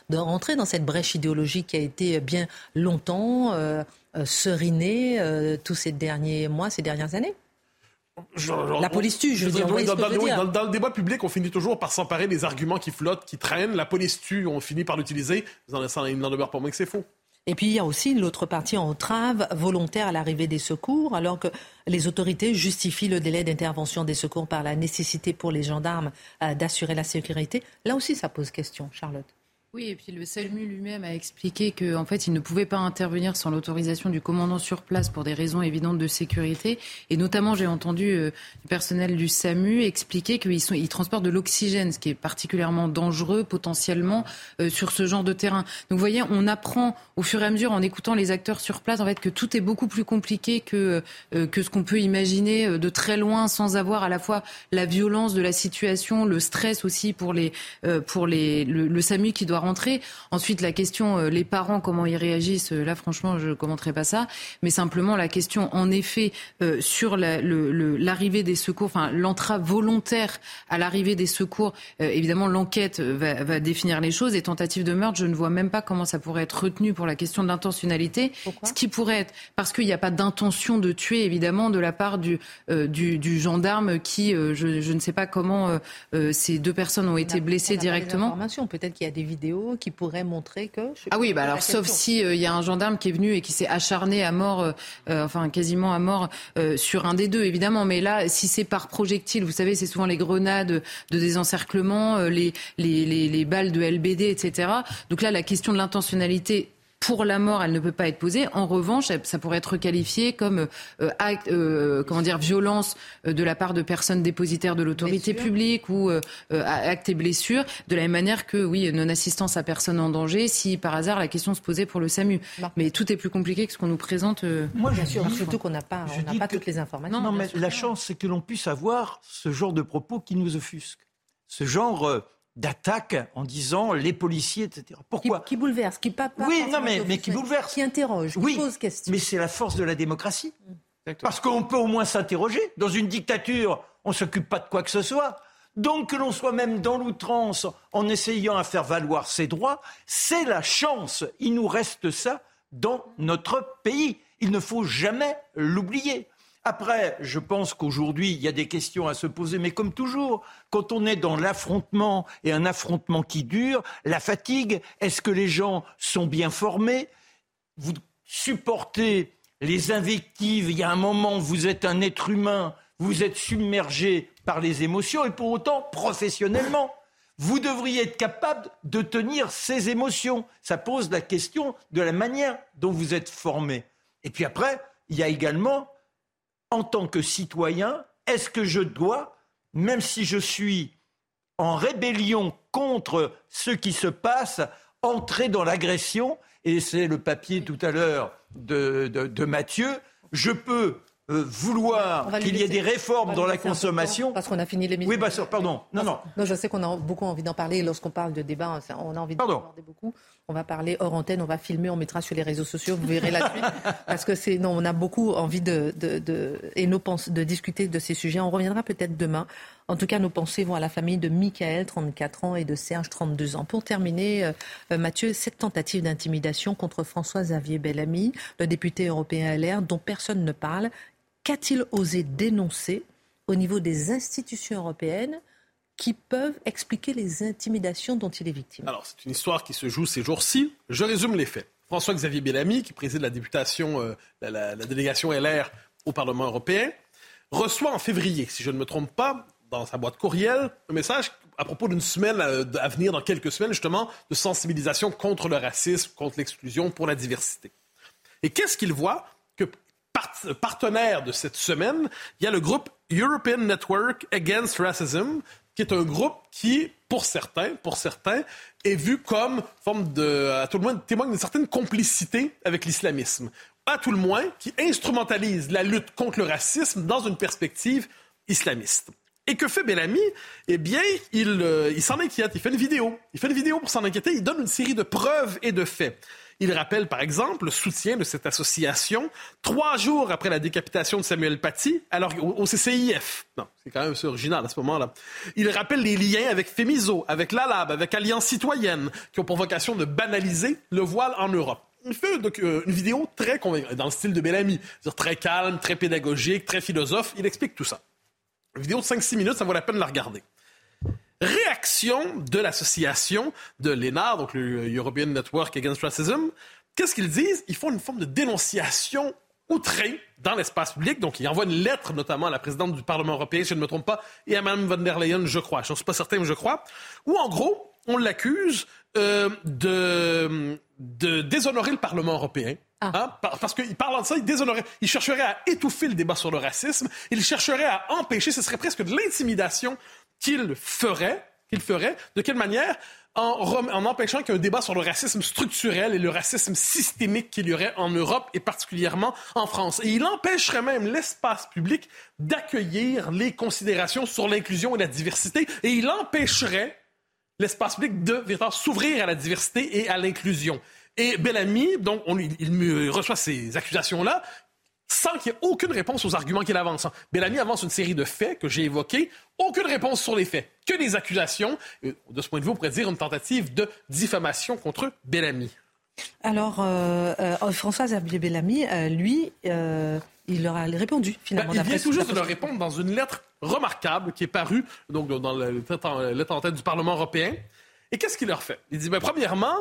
de rentrer dans cette brèche idéologique qui a été bien longtemps euh, serinée tous ces derniers mois, ces dernières années? La police tue, je veux dire. dans, le débat public, on finit toujours par s'emparer des arguments qui flottent, qui traînent. La police tue, on finit par l'utiliser. Il n'en demeure pas moins que c'est faux. Et puis il y a aussi l'autre partie entrave volontaire à l'arrivée des secours, alors que les autorités justifient le délai d'intervention des secours par la nécessité pour les gendarmes euh, d'assurer la sécurité. Là aussi, ça pose question, Charlotte. Oui, et puis le SALMU lui-même a expliqué qu'en fait, il ne pouvait pas intervenir sans l'autorisation du commandant sur place pour des raisons évidentes de sécurité. Et notamment, j'ai entendu euh, du personnel du SAMU expliquer qu'ils ils transportent de l'oxygène, ce qui est particulièrement dangereux potentiellement euh, sur ce genre de terrain. Donc, vous voyez, on apprend au fur et à mesure en écoutant les acteurs sur place, en fait, que tout est beaucoup plus compliqué que euh, que ce qu'on peut imaginer de très loin, sans avoir à la fois la violence de la situation, le stress aussi pour les pour les le, le SAMU qui doit Ensuite, la question, euh, les parents, comment ils réagissent, euh, là, franchement, je ne commenterai pas ça. Mais simplement, la question, en effet, euh, sur l'arrivée des secours, enfin, l'entrave volontaire à l'arrivée des secours, évidemment, l'enquête va, définir les choses. Et tentative de meurtre, je ne vois même pas comment ça pourrait être retenu pour la question de l'intentionnalité. Ce qui pourrait être, parce qu'il n'y a pas d'intention de tuer, évidemment, de la part du, du, gendarme qui, je, ne sais pas comment ces deux personnes ont été blessées directement. Peut-être qu'il y a des vidéos qui pourrait montrer que. Ah oui, bah alors sauf si il euh, y a un gendarme qui est venu et qui s'est acharné à mort, euh, euh, enfin quasiment à mort sur un des deux, évidemment. Mais là, si c'est par projectile, vous savez, c'est souvent les grenades de désencerclement, les, les, les, les balles de LBD, etc. Donc là, la question de l'intentionnalité pour la mort, elle ne peut pas être posée. En revanche, ça pourrait être qualifié comme euh, acte, euh, comment dire, violence euh, de la part de personnes dépositaires de l'autorité publique ou acte et blessure, de la même manière que, oui, non-assistance à personne en danger, si par hasard la question se posait pour le SAMU. Mais tout est plus compliqué que ce qu'on nous présente. Moi, bien sûr, surtout qu'on n'a pas, on pas toutes les informations. Non, mais la chance, c'est que l'on puisse avoir ce genre de propos qui nous offusquent. Ce genre d'attaque en disant les policiers, etc. Pourquoi qui, bouleverse, qui pas, Oui, non, mais, mais qui bouleverse. Qui interroge, qui pose question. Mais c'est la force de la démocratie. Parce qu'on peut au moins s'interroger. Dans une dictature, on ne s'occupe pas de quoi que ce soit. Donc que l'on soit même dans l'outrance en essayant à faire valoir ses droits, c'est la chance. Il nous reste ça dans notre pays. Il ne faut jamais l'oublier. Après, je pense qu'aujourd'hui, il y a des questions à se poser, mais comme toujours, quand on est dans l'affrontement et un affrontement qui dure, la fatigue, est-ce que les gens sont bien formés? Vous supportez les invectives, il y a un moment, vous êtes un être humain, vous êtes submergé par les émotions, et pour autant, professionnellement, vous devriez être capable de tenir ces émotions. Ça pose la question de la manière dont vous êtes formé. Et puis après, il y a également en tant que citoyen, est-ce que je dois, même si je suis en rébellion contre ce qui se passe, entrer dans l'agression Et c'est le papier tout à l'heure de, Mathieu. Je peux euh, vouloir qu'il y ait des réformes dans la consommation. Parce qu'on a fini l'émission. Oui, bah, pardon. Non, non. non. Je sais qu'on a beaucoup envie d'en parler. Lorsqu'on parle de débat, on a envie d'en parler beaucoup. On va parler hors antenne, on va filmer, on mettra sur les réseaux sociaux, vous verrez la suite. *laughs* parce que c'est non, on a beaucoup envie de, de, de et nos de discuter de ces sujets. On reviendra peut-être demain. En tout cas, nos pensées vont à la famille de Michael, 34 ans, et de Serge, 32 ans. Pour terminer, euh, euh, Mathieu, cette tentative d'intimidation contre François-Xavier Bellamy, le député européen LR, dont personne ne parle, qu'a-t-il osé dénoncer au niveau des institutions européennes qui peuvent expliquer les intimidations dont il est victime? Alors, c'est une histoire qui se joue ces jours-ci. Je résume les faits. François-Xavier Bellamy, qui préside la euh, la, délégation LR au Parlement européen, reçoit en février, si je ne me trompe pas, dans sa boîte courriel, un message à propos d'une semaine euh, à venir, dans quelques semaines, justement, de sensibilisation contre le racisme, contre l'exclusion, pour la diversité. Et qu'est-ce qu'il voit? Partenaire de cette semaine, il y a le groupe European Network Against Racism, qui est un groupe qui, pour certains, pour certains, est vu comme forme de, à tout le moins, témoigne d'une certaine complicité avec l'islamisme. À tout le moins, qui instrumentalise la lutte contre le racisme dans une perspective islamiste. Et que fait Bellamy? Eh bien, il, euh, il s'en inquiète. Il fait une vidéo. Il fait une vidéo pour s'en inquiéter. Il donne une série de preuves et de faits. Il rappelle, par exemple, le soutien de cette association trois jours après la décapitation de Samuel Paty alors, au, CCIF. Non, c'est quand même original à ce moment-là. Il rappelle les liens avec Fémiso, avec l'ALAB, avec Alliance citoyenne, qui ont pour vocation de banaliser le voile en Europe. Il fait euh, une vidéo très dans le style de Bellamy, très calme, très pédagogique, très philosophe. Il explique tout ça. Une vidéo de 5-6 minutes, ça vaut la peine de la regarder. Réaction de l'association de l'ENAR, donc le European Network Against Racism. Qu'est-ce qu'ils disent? Ils font une forme de dénonciation outrée dans l'espace public. Donc, ils envoient une lettre, notamment à la présidente du Parlement européen, si je ne me trompe pas, et à Mme von der Leyen, je crois. Je ne suis pas certain, mais je crois. Où, en gros, on l'accuse euh, de, de déshonorer le Parlement européen. Ah. Hein, parce qu'il parle de ça, il déshonorerait, il chercherait à étouffer le débat sur le racisme, il chercherait à empêcher, ce serait presque de l'intimidation qu'il ferait, qu'il ferait, de quelle manière en, empêchant qu'un débat sur le racisme structurel et le racisme systémique qu'il y aurait en Europe et particulièrement en France. Et il empêcherait même l'espace public d'accueillir les considérations sur l'inclusion et la diversité et il empêcherait l'espace public de s'ouvrir à la diversité et à l'inclusion. Et Bellamy, donc, on, il reçoit ces accusations-là sans qu'il y ait aucune réponse aux arguments qu'il avance. Bellamy avance une série de faits que j'ai évoqués, aucune réponse sur les faits, que des accusations. De ce point de vue, on pourrait dire une tentative de diffamation contre Bellamy. Alors, euh, euh, François Xavier Bellamy, euh, lui, il leur a répondu finalement. Ben, il vient tout juste de leur répondre dans une lettre remarquable qui est parue donc, dans le lettre en tête du Parlement européen. Et qu'est-ce qu'il leur fait? Il dit, ben, premièrement,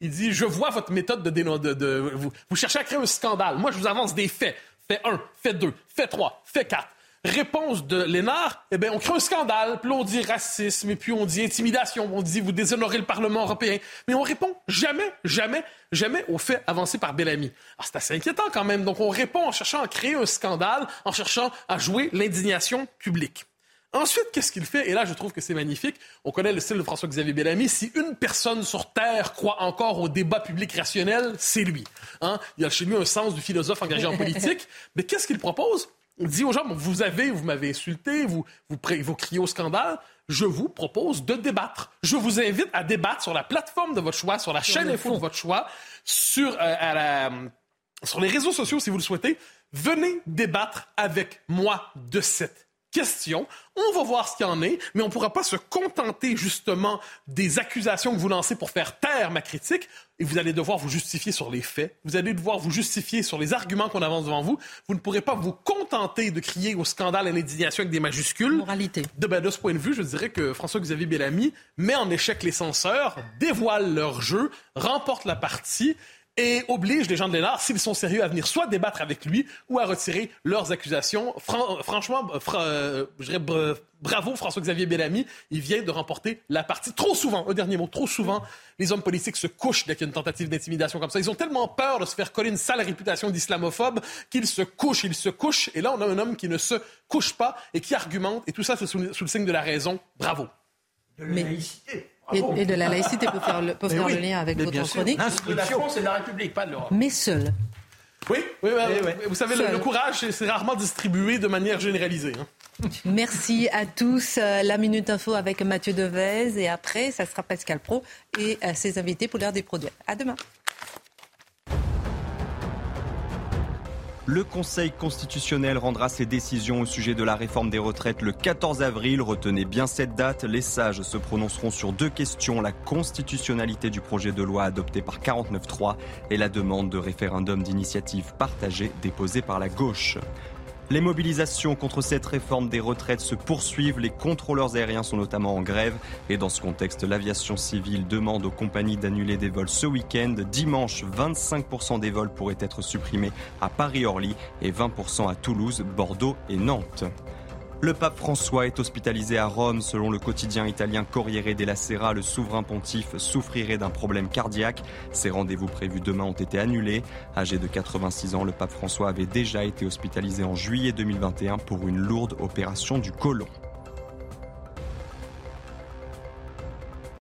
il dit Je vois votre méthode de, de, de, vous, vous cherchez à créer un scandale. Moi, je vous avance des faits. Fait 1, fait 2, fait 3, fait 4. Réponse de Lénard, eh bien, on crée un scandale, puis on dit racisme, et puis on dit intimidation, on dit vous déshonorez le Parlement européen. Mais on répond jamais, jamais, jamais aux faits avancés par Bellamy. Ah, c'est assez inquiétant quand même. Donc on répond en cherchant à créer un scandale, en cherchant à jouer l'indignation publique. Ensuite, qu'est-ce qu'il fait? Et là, je trouve que c'est magnifique. On connaît le style de François-Xavier Bellamy. Si une personne sur Terre croit encore au débat public rationnel, c'est lui. Hein? Il a chez lui un sens du philosophe engagé en *laughs* politique. Mais qu'est-ce qu'il propose? Il dit aux gens, vous avez, vous m'avez insulté, vous, vous, vous criez au scandale. Je vous propose de débattre. Je vous invite à débattre sur la plateforme de votre choix, sur la chaîne info de votre choix, sur, euh, sur les réseaux sociaux si vous le souhaitez. Venez débattre avec moi de cette question. On va voir ce qu'il y en est, mais on ne pourra pas se contenter justement des accusations que vous lancez pour faire taire ma critique. Et vous allez devoir vous justifier sur les faits. Vous allez devoir vous justifier sur les arguments qu'on avance devant vous. Vous ne pourrez pas vous contenter de crier au scandale et à l'indignation avec des majuscules. Moralité. De, ben, de ce point de vue, je dirais que François-Xavier Bellamy met en échec les censeurs, dévoile leur jeu, remporte la partie et oblige les gens de l'ENAR, s'ils sont sérieux, à venir soit débattre avec lui ou à retirer leurs accusations. franchement, euh, euh, bravo François-Xavier Bellamy, il vient de remporter la partie. Trop souvent, un dernier mot, trop souvent, les hommes politiques se couchent dès qu'il y a une tentative d'intimidation comme ça. Ils ont tellement peur de se faire coller une sale réputation d'islamophobe qu'ils se couchent, ils se couchent. Et là, on a un homme qui ne se couche pas et qui argumente, et tout ça sous, le signe de la raison. Bravo. De la laïcité. Et, de la laïcité pour faire le, pour faire le lien avec votre chronique. De la France et de la République, pas de l'Europe. Mais seul. Oui, oui, oui, vous savez, le, courage, c'est rarement distribué de manière généralisée. Hein. Merci à tous. Euh, la Minute Info avec Mathieu Devez. Et après, ça sera Pascal Pro et euh, ses invités pour l'heure des produits. À demain. Le Conseil constitutionnel rendra ses décisions au sujet de la réforme des retraites le 14 avril. Retenez bien cette date. Les sages se prononceront sur deux questions, la constitutionnalité du projet de loi adopté par 49.3 et la demande de référendum d'initiative partagée déposée par la gauche. Les mobilisations contre cette réforme des retraites se poursuivent. Les contrôleurs aériens sont notamment en grève. Et dans ce contexte, l'aviation civile demande aux compagnies d'annuler des vols ce week-end. Dimanche, 25% des vols pourraient être supprimés à Paris-Orly et 20% à Toulouse, Bordeaux et Nantes. Le pape François est hospitalisé à Rome. Selon le quotidien italien Corriere della Sera, le souverain pontife souffrirait d'un problème cardiaque. Ses rendez-vous prévus demain ont été annulés. Âgé de 86 ans, le pape François avait déjà été hospitalisé en juillet 2021 pour une lourde opération du côlon.